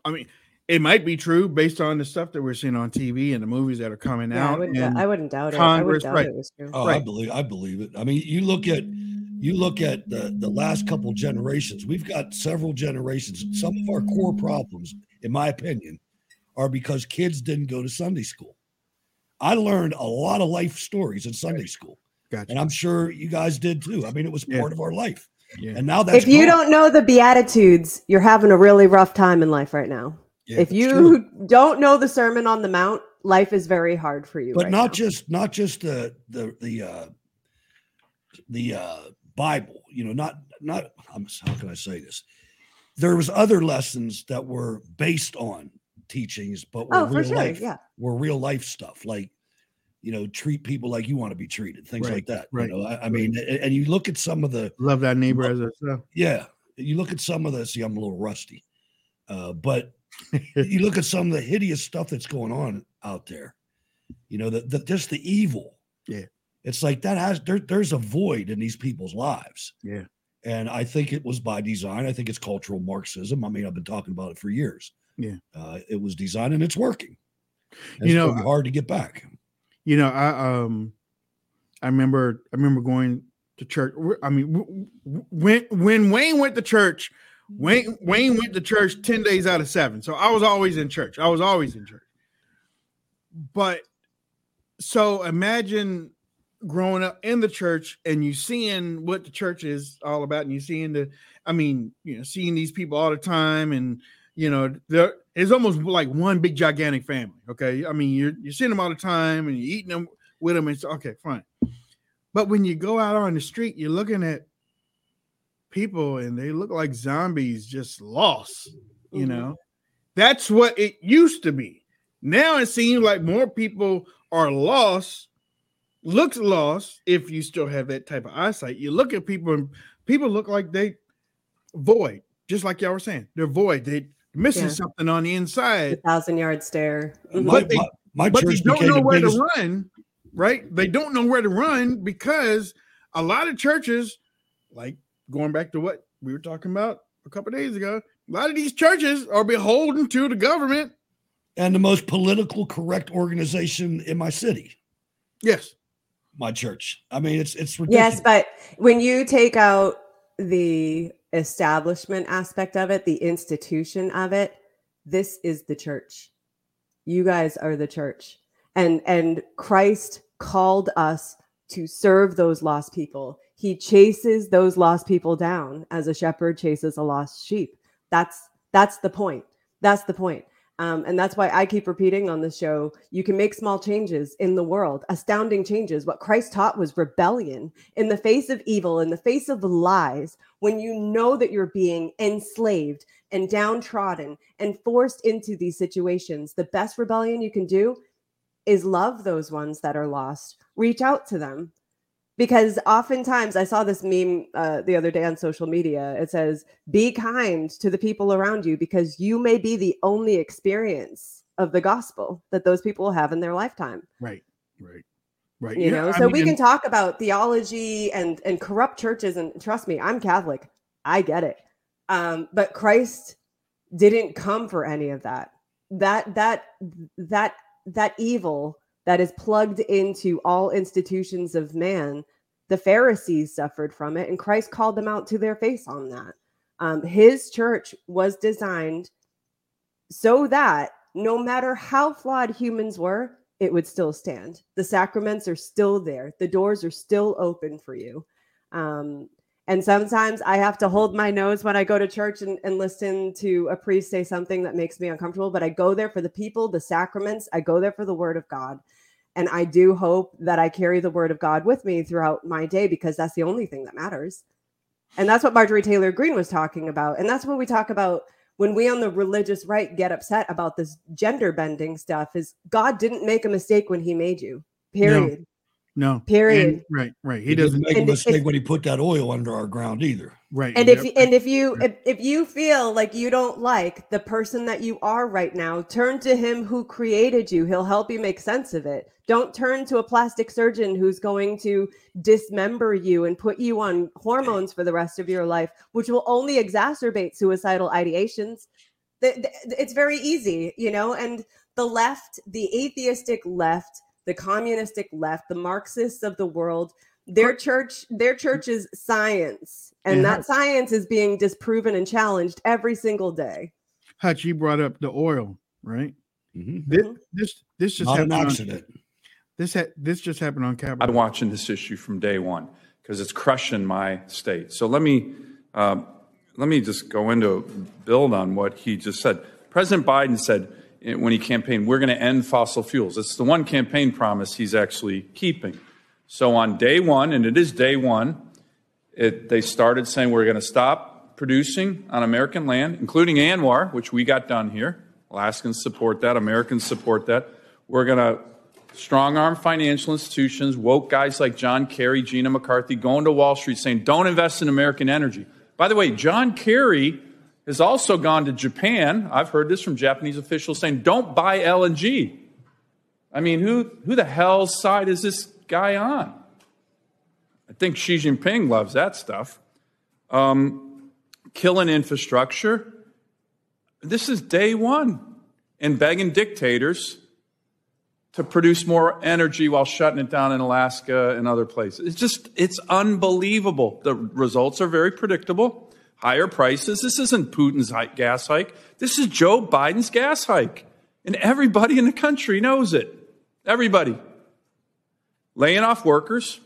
i mean it might be true based on the stuff that we're seeing on tv and the movies that are coming Yeah, I out wouldn't. and I wouldn't doubt it. I congress wouldn't doubt right it was true. Oh, I believe I believe it. I mean, you look at you look at the the last couple generations. We've got several generations. Some of our core problems, in my opinion, are because kids didn't go to Sunday school. I learned a lot of life stories in Sunday school, gotcha and I'm sure you guys did too. I mean, it was Yeah. part of our life, yeah and now that's if you gone. don't know the Beatitudes, you're having a really rough time in life right now. Yeah, if you true. don't know the Sermon on the Mount, life is very hard for you. but right not now. just not just the the the uh the uh bible you know not not I'm, how can i say this there was other lessons that were based on teachings but were Oh, for real sure, life yeah. were real life stuff like you know treat people like you want to be treated things Right, like that right, you know i, I mean a- and you look at some of the love that neighbor as yourself yeah you look at some of the see i'm a little rusty uh but you look at some of the hideous stuff that's going on out there you know the, the just the evil. Yeah. it's like that has there, there's a void in these people's lives. Yeah. And i think it was by design i think it's cultural marxism i mean i've been talking about it for years. Yeah. uh, it was designed and it's working. You it's know, hard to get back you know i um i remember i remember going to church. I mean when when wayne went to church wayne wayne went to church 10 days out of 7 so i was always in church. I was always in church. But so imagine growing up in the church and you seeing what the church is all about and you seeing the i mean you know seeing these people all the time and you know there it's almost like one big gigantic family okay? I mean you're you're seeing them all the time and you're eating them with them it's okay fine. But when you go out on the street you're looking at people and they look like zombies just lost you Mhm. know? That's what it used to be. Now it seems like more people are lost looks lost if you still have that type of eyesight. You look at people and people look like they void just like y'all were saying. They're void. They missing Yeah. something on the the inside thousand yard stare. Mhm. my, But they- my, my but they don't know the where biggest to run right? They don't know where to run because a lot of churches like going back to what we were talking about a couple days ago a lot of these churches are beholden to the government. And the most political correct organization in my city. Yes. My church. I mean it's it's ridiculous. Yes, but when you take out the establishment aspect of it, the institution of it, this is the church. You guys are the church. And and Christ called us to serve those lost people. He chases those lost people down as a shepherd chases a lost sheep. That's that's the point. That's the point. Um, and that's why I keep repeating on the show you can make small changes in the world, astounding changes. What Christ taught was rebellion in the face of evil, in the face of lies, when you know that you're being enslaved and downtrodden and forced into these situations. The best rebellion you can do is love those ones that are lost, reach out to them. Because oftentimes, I saw this meme uh, the other day on social media. It says, Be kind to the people around you because you may be the only experience of the gospel that those people will have in their lifetime. Right right right. You Yeah, know I so we mean, can talk about theology and and corrupt churches and trust me i'm catholic. I get it. Um but christ didn't come for any of that. That that that that evil that is plugged into all institutions of man the pharisees suffered from it and christ called them out to their face on that um, his church was designed so that no matter how flawed humans were, it would still stand. The sacraments are still there, the doors are still open for you. Um, and sometimes I have to hold my nose when I go to church and, and listen to a priest say something that makes me uncomfortable, but I go there for the people, the sacraments, I go there for the word of God. And I do hope that I carry the word of God with me throughout my day because that's the only thing that matters. And that's what Marjorie Taylor Greene was talking about. And that's what we talk about when we on the religious right get upset about this gender bending stuff is God didn't make a mistake when he made you. Period. No. Period. And- right, right. He, He doesn't make a mistake if- when he put that oil under our ground either. right. And yep. if and if you if, if you feel like you don't like the person that you are right now, turn to him who created you. He'll help you make sense of it. Don't turn to a plastic surgeon who's going to dismember you and put you on hormones for the rest of your life, which will only exacerbate suicidal ideations. Th- th- It's very easy, you know, and the left, the atheistic left, the communistic left, the Marxists of the world, their church, their church is science, and And that science is being disproven and challenged every single day. Hutch, you brought up the oil, right? Mhm. This this this just Not an happened on- accident. this ha- this just happened on Capitol. I'm watching this issue from day one because it's crushing my state. So let me um, let me just go into build on what he just said. President Biden said when he campaigned, "We're going to end fossil fuels." It's the one campaign promise he's actually keeping. So on day one, and it is day one, it, they started saying we're going to stop producing on American land, including ANWR, which we got done here. Alaskans support that. Americans support that. We're going to strong arm financial institutions, woke guys like John Kerry, Gina McCarthy, going to Wall Street saying, don't invest in American energy. By the way, John Kerry has also gone to Japan. I've heard this from Japanese officials saying, don't buy LNG. I mean, who, who the hell's side is this guy on? I think Xi Jinping loves that stuff. Um, killing infrastructure. This is day one. And begging dictators to produce more energy while shutting it down in Alaska and other places. It's just, it's unbelievable. The results are very predictable. Higher prices. This isn't Putin's gas hike. This is Joe Biden's gas hike. And everybody in the country knows it. Everybody. Laying off workers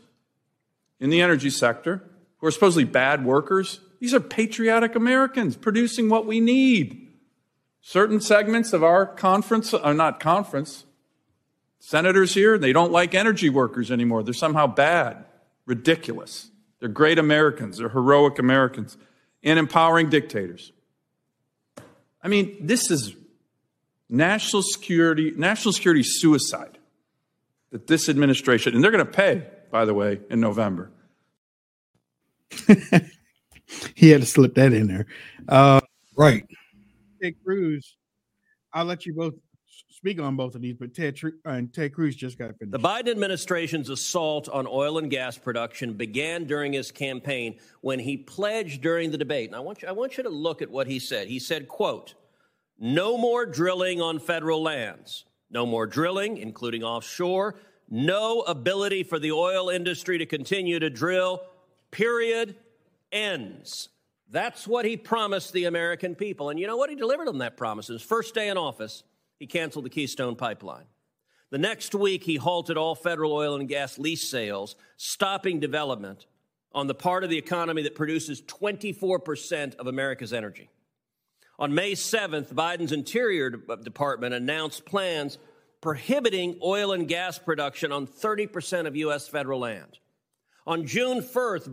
in the energy sector who are supposedly bad workers. These are patriotic Americans producing what we need. Certain segments of our conference, are not conference, senators here, they don't like energy workers anymore. They're somehow bad, ridiculous. They're great Americans, they're heroic Americans, and empowering dictators. I mean, this is national security, national security suicide that this administration, and they're going to pay, by the way, in November. he had to slip that in there. Uh, right. Ted Cruz. I'll let you both speak on both of these, but Ted uh, Ted Cruz just got finished. The Biden administration's assault on oil and gas production began during his campaign when he pledged during the debate. And I want you, I want you to look at what he said. He said, quote, no more drilling on federal lands. No more drilling, including offshore. No ability for the oil industry to continue to drill. Period. Ends. That's what he promised the American people. And you know what? He delivered on that promise. His first day in office, he canceled the Keystone Pipeline. The next week, he halted all federal oil and gas lease sales, stopping development on the part of the economy that produces 24% of America's energy. On May 7th, Biden's Interior uh, Department announced plans prohibiting oil and gas production on 30% of U.S. federal land. On June 1st,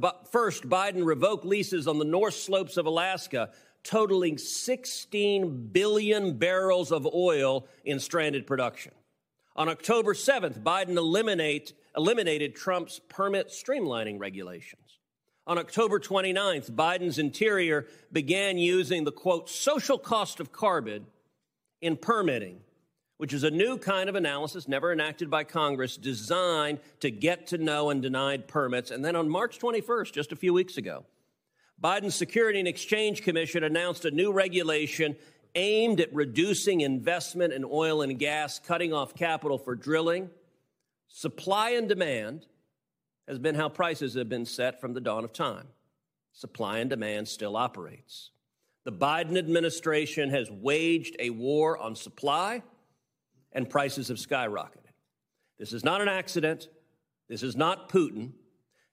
Biden revoked leases on the North Slopes of Alaska, totaling 16 billion barrels of oil in stranded production. On October 7th, Biden eliminate, eliminated Trump's permit streamlining regulations. On October 29th, Biden's interior began using the quote, social cost of carbon in permitting, which is a new kind of analysis never enacted by Congress designed to get to know and denied permits. And then on March 21st, just a few weeks ago, Biden's Security and Exchange Commission announced a new regulation aimed at reducing investment in oil and gas, cutting off capital for drilling. Supply and demand has been how prices have been set from the dawn of time. Supply and demand still operates. The Biden administration has waged a war on supply, and prices have skyrocketed. This is not an accident. This is not Putin.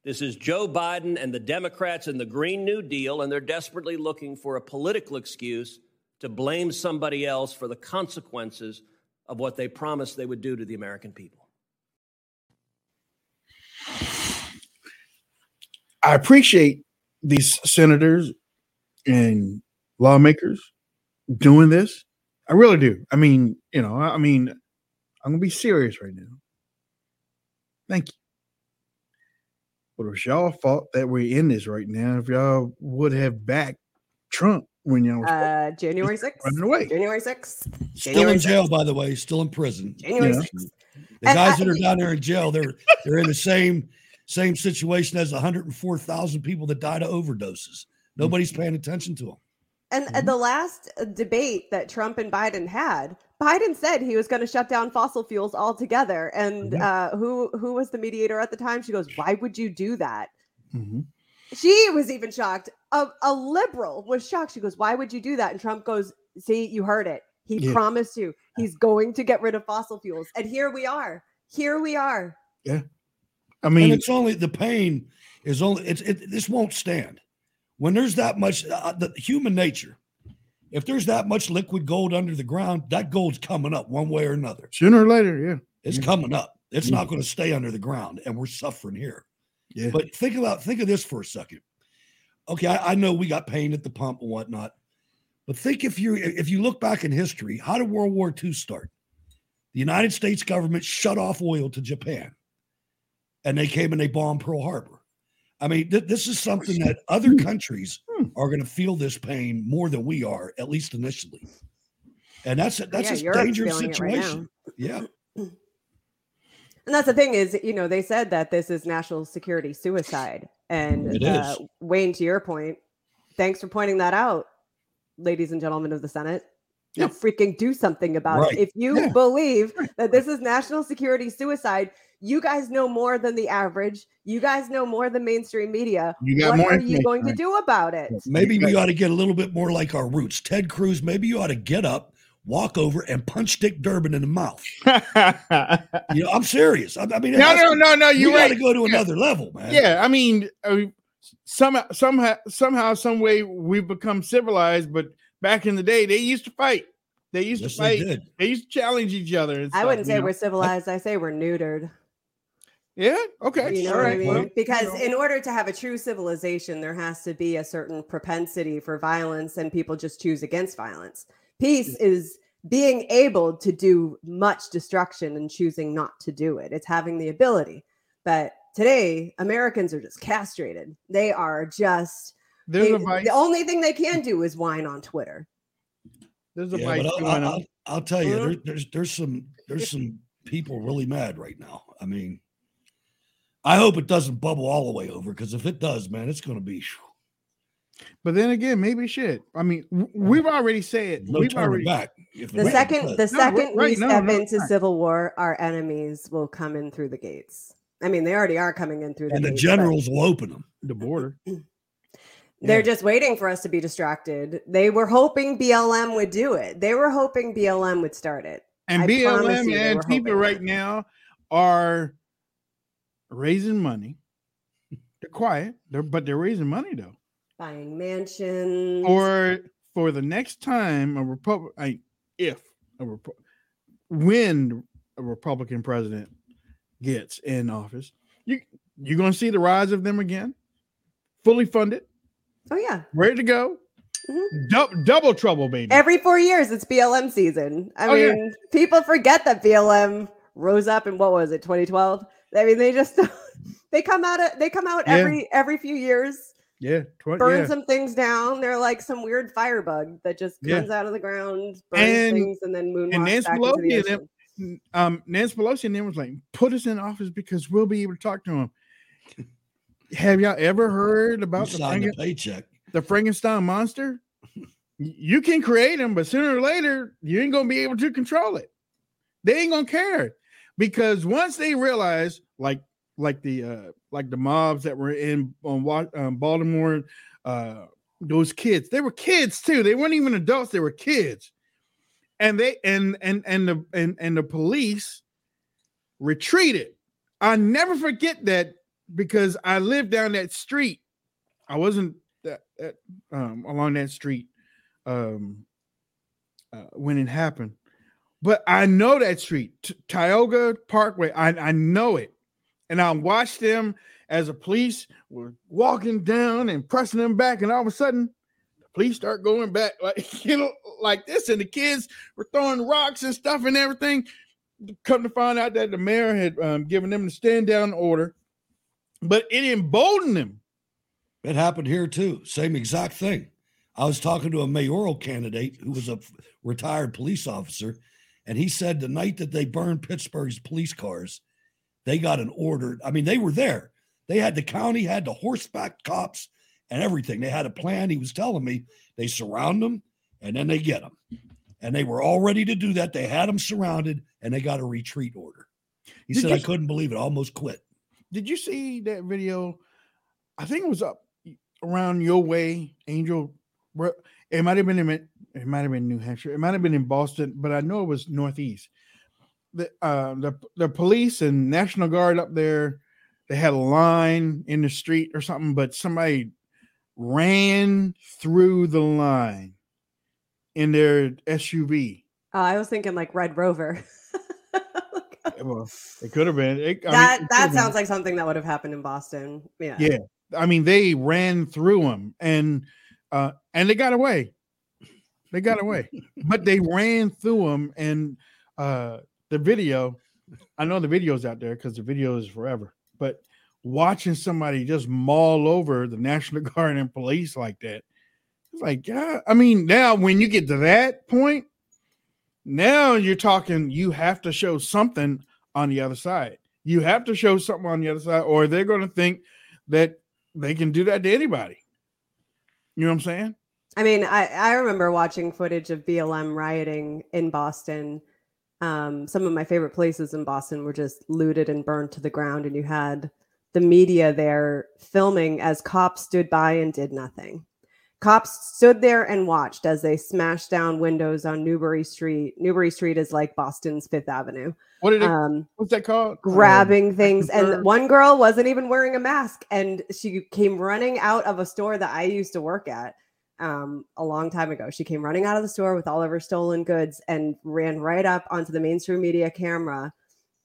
This is Joe Biden and the Democrats and the Green New Deal, and they're desperately looking for a political excuse to blame somebody else for the consequences of what they promised they would do to the American people. I appreciate these senators and lawmakers doing this. I really do. I mean, you know, I mean, I'm going to be serious right now. Thank you. But it's y'all fault that we're in this right now. If y'all would have backed Trump when y'all was Uh, January 6th. running away. January 6th. Still January in jail, 6th. by the way, still in prison. January Yeah. 6th. The And guys I- that are down there in jail, they're they're in the same same situation as 104,000 people that died of overdoses. Nobody's paying attention to them. And Mm-hmm. at the last uh, debate that Trump and Biden had, Biden said he was going to shut down fossil fuels altogether. And Mm-hmm. uh, who who was the mediator at the time? She goes, "Why would you do that?" Mhm. She was even shocked. A, a liberal was shocked. She goes, "Why would you do that?" And Trump goes, "See, you heard it. He Yeah. promised you he's going to get rid of fossil fuels, and here we are. Here we are." Yeah. I and mean, it's only the pain is only it's it, this won't stand when there's that much uh, the human nature. If there's that much liquid gold under the ground, that gold's coming up one way or another. sooner or later, yeah. It's coming up. It's not going to stay under the ground, and we're suffering here. Yeah. But think about think of this for a second. Okay, I, I know we got pain at the pump and whatnot, but think if you if you look back in history, how did World War II start? The United States government shut off oil to Japan, and they came and they bombed Pearl Harbor. I mean, th- this is something that other countries are going to feel this pain more than we are, at least initially. And that's a, that's Yeah, a dangerous feeling it right situation. yeah. And that's the thing is, you know, they said that this is national security suicide. And It uh, is. Wayne, to your point, thanks for pointing that out, ladies and gentlemen of the Senate. Now freaking do something about Right. it. If you Yeah. believe that this is national security suicide, you guys know more than the average. You guys know more than mainstream media. You got what more are you going to do about it? Maybe we ought to get a little bit more like our roots. Ted Cruz, maybe you ought to get up, walk over, and punch Dick Durbin in the mouth. You know, I'm serious. I, I mean, No, no, no, no, you're gotta go to Yeah. another level, man. yeah, I mean, uh, somehow, somehow, somehow, some way, we've become civilized. But back in the day, they used to fight. They used Yes, to fight. did. They, used to challenge each other. I stuff, wouldn't you say know? we're civilized. I say we're neutered. Yeah. Okay. You know all what I mean? well, because you know. in order to have a true civilization, there has to be a certain propensity for violence, and people just choose against violence. Peace is being able to do much destruction and choosing not to do it. It's having the ability. But today, Americans are just castrated. They are just. They- the only thing they can do is whine on Twitter. There's a Yeah, vice but I'll, going I'll, on. I'll tell you, Mhm. there, there's there's some there's some people really mad right now. I mean, I hope it doesn't bubble all the way over because if it does, man, it's going to be But then again, maybe shit. I mean, we've already said no we've turning already back. If The second, the No, right- second we right, no, step no, into right. civil war, our enemies will come in through the gates. I mean, they already are coming in through the and the gates. but- generals will open them. the border. They're Yeah. just waiting for us to be distracted. They were hoping BLM would do it. They were hoping BLM would start it. And I BLM you and were people right that. now are raising money. They're quiet, they're, but they're raising money though. Buying mansions. Or for the next time a Republic, I, if a Repu- when a Republican president gets in office, you you're going to see the rise of them again, fully funded, oh yeah. ready to go, Mhm. Dou- double trouble, baby. Every four years it's BLM season. I Oh, yeah. mean, people forget that BLM rose up in what was it, 2012? I mean, they just they come out of, they come out Yeah. every every few years, yeah, tw- burn yeah. some things down. They're like some weird firebug that just Yeah. comes out of the ground, burns And- things, and then moonwalks and Nancy back into the Pelosi and ocean. them, um, Nancy Pelosi and them was like, put us in office because we'll be able to talk to him. Have y'all ever heard about the, signed a Franken- paycheck. the Frankenstein monster? you can create them, but sooner or later, you ain't gonna be able to control it. They ain't gonna care because once they realize, like, like the uh, like the mobs that were in on um, Baltimore, uh, those kids, they were kids too. They weren't even adults; they were kids and they and and and the and, and the police retreated. I never forget that because I lived down that street. I wasn't that, that um, along that street um, uh, when it happened, but I know that street, T- Tioga Parkway. I I know it, and I watched them as the police were walking down and pressing them back, and all of a sudden, the police start going back like you know, like this, and the kids were throwing rocks and stuff and everything. Come to find out that the mayor had um, given them the stand down order, but it emboldened them. It happened here too. Same exact thing. I was talking to a mayoral candidate who was a retired police officer, and he said the night that they burned Pittsburgh's police cars, they got an order. I mean, they were there. They had the county had the horseback cops and everything. They had a plan. He was telling me they surround them and then they get them, and they were all ready to do that. They had them surrounded and they got a retreat order. He Did said, "I couldn't believe it. I almost quit." Did you see that video? I think it was up around your way, Angel. where- It might have been in it might have been New Hampshire. It might have been in Boston, but I know it was Northeast. The uh, the the police and National Guard up there, they had a line in the street or something, but somebody ran through the line in their SUV. Oh, I was thinking like Red Rover. Well, it could have been. It, I mean, that that have been. sounds like something that would have happened in Boston. Yeah. Yeah. I mean, they ran through them and uh and they got away. They got away. but they ran through them and uh the video, I know the video's out there because the video is forever, but watching somebody just maul over the National Guard and police like that, it's like, yeah, I mean, now when you get to that point, now you're talking, you have to show something on the other side. You have to show something on the other side, or they're going to think that they can do that to anybody. You know what I'm saying? I mean, I, I remember watching footage of BLM rioting in Boston. Um, some of my favorite places in Boston were just looted and burned to the ground, and you had the media there filming as cops stood by and did nothing. Cops stood there and watched as they smashed down windows on Newbury Street. Newbury Street is like Boston's Fifth Avenue. What did it, Um, what's that called? grabbing Um, things and one girl wasn't even wearing a mask and she came running out of a store that i used to work at um, a long time ago she came running out of the store with all of her stolen goods and ran right up onto the mainstream media camera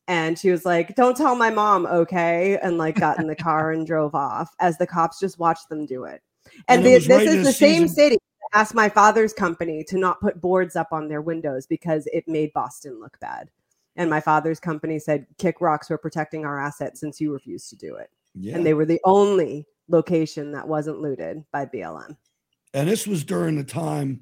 and she was like don't tell my mom okay and like got in the car and drove off as the cops just watched them do it and, And it this right is the a same city that asked my father's company to not put boards up on their windows because it made boston look bad and my father's company said, kick rocks, we're protecting our assets since you refused to do it. Yeah. And they were the only location that wasn't looted by BLM. And this was during the time,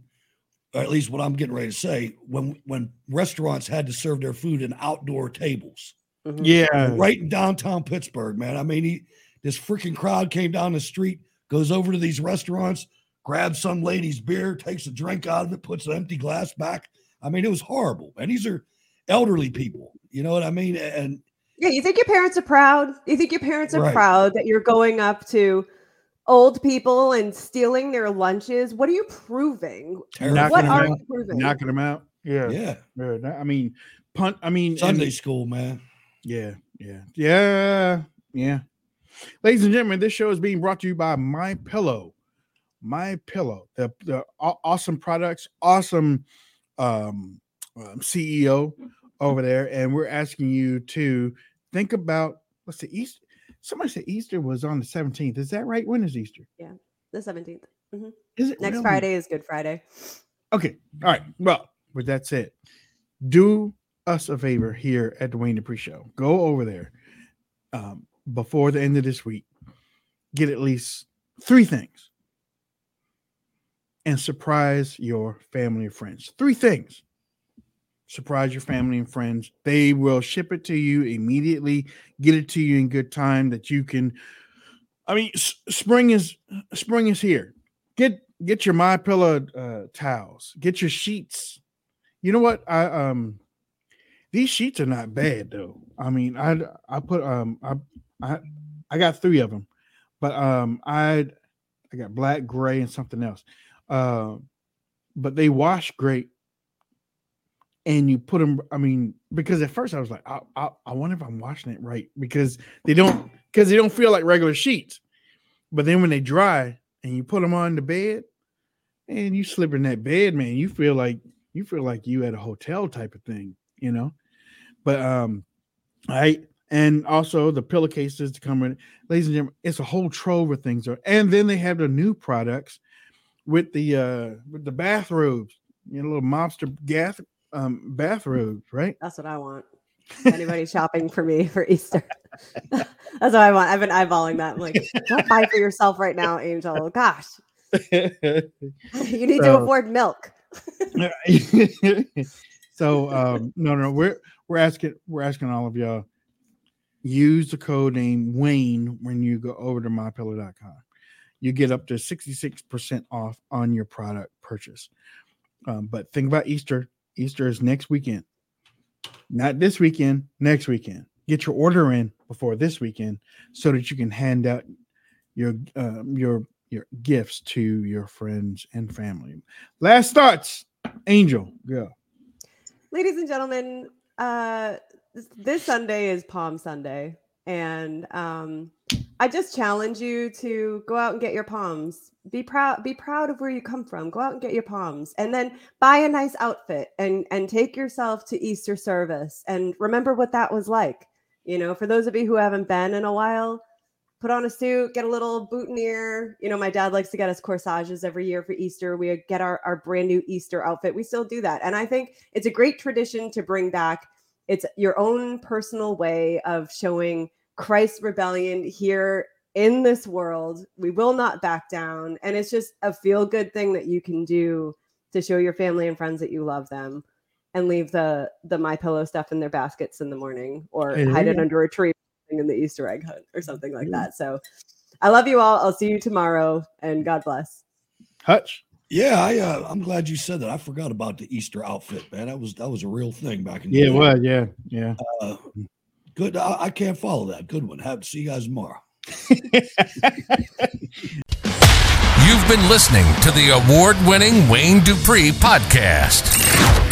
or at least what I'm getting ready to say, when when restaurants had to serve their food in outdoor tables. Mm-hmm. Yeah. Right in downtown Pittsburgh, man. I mean, he, this freaking crowd came down the street, goes over to these restaurants, grabs some lady's beer, takes a drink out of it, puts an empty glass back. I mean, it was horrible. And these are elderly people. You know what I mean? And Yeah, you think your parents are proud? You think your parents are Right. proud that you're going up to old people and stealing their lunches? What are you proving? Terrible. What are them you proving? knocking them out. Yeah. yeah, Yeah, I mean, punt. I mean, and- Sunday school, man. Yeah, yeah, yeah, yeah. Ladies and gentlemen, this show is being brought to you by MyPillow. My Pillow, the, the awesome products, awesome um, um, CEO over there, and we're asking you to think about what's the Easter. Somebody said Easter was on the seventeenth. Is that right? When is Easter? Yeah, the 17th. Mhm. Is it Next really? Friday is Good Friday. Okay. All right. Well, with that said, do us a favor here at the Wayne Dupree Show. Go over there um, before the end of this week. Get at least three things and surprise your family and friends. Three things. Surprise your family and friends. They will ship it to you immediately, get it to you in good time that you can. I mean, s- spring is spring is here. Get get your MyPillow uh, towels. Get your sheets. You know what? I um these sheets are not bad though. I mean, I I put um I I I got three of them, but um I I got black, gray, and something else. Uh, but they wash great. And you put them. I mean, because at first I was like, I, I, I wonder if I'm washing it right because they don't because they don't feel like regular sheets. But then when they dry and you put them on the bed, and you slip in that bed, man, you feel like you feel like you at a hotel type of thing, you know. But um, I and also the pillowcases to come in. Ladies and gentlemen, it's a whole trove of things. And then they have the new products with the uh with the bathrobes, you know, little mobster gas um bathrobes, right? That's what I want. Anybody shopping for me for Easter? That's what I want. I've been eyeballing that. I'm like, don't buy for yourself right now, Angel. Gosh, you need to afford milk. so um no no we're we're asking we're asking all of y'all use the code name Wayne when you go over to mypillow.com. You get up to 66% off on your product purchase. Um, but think about Easter. Easter is next weekend. Not this weekend, next weekend. Get your order in before this weekend so that you can hand out your um, your your gifts to your friends and family. Last thoughts, Angel, go. Ladies and gentlemen, uh, this- Sunday is Palm Sunday, and um, I just challenge you to go out and get your palms. Be proud. Be proud of where you come from. Go out and get your palms, and then buy a nice outfit and and take yourself to Easter service and remember what that was like. You know, for those of you who haven't been in a while, put on a suit, get a little boutonniere. You know, my dad likes to get us corsages every year for Easter. We get our, our brand new Easter outfit. We still do that. And I think it's a great tradition to bring back. It's your own personal way of showing Christ's rebellion here in this world. We will not back down. And it's just a feel good thing that you can do to show your family and friends that you love them and leave the the my pillow stuff in their baskets in the morning or hide it under a tree in the Easter egg hunt or something like that. So I love you all. I'll see you tomorrow and God bless. Hutch. Yeah, I uh, I'm glad you said that. I forgot about the Easter outfit, man. That was that was a real thing back in the day. Yeah, it was. Yeah, yeah. Uh, good. I, I can't follow that. Good one. Have to see you guys tomorrow. You've been listening to the award winning Wayne Dupree podcast.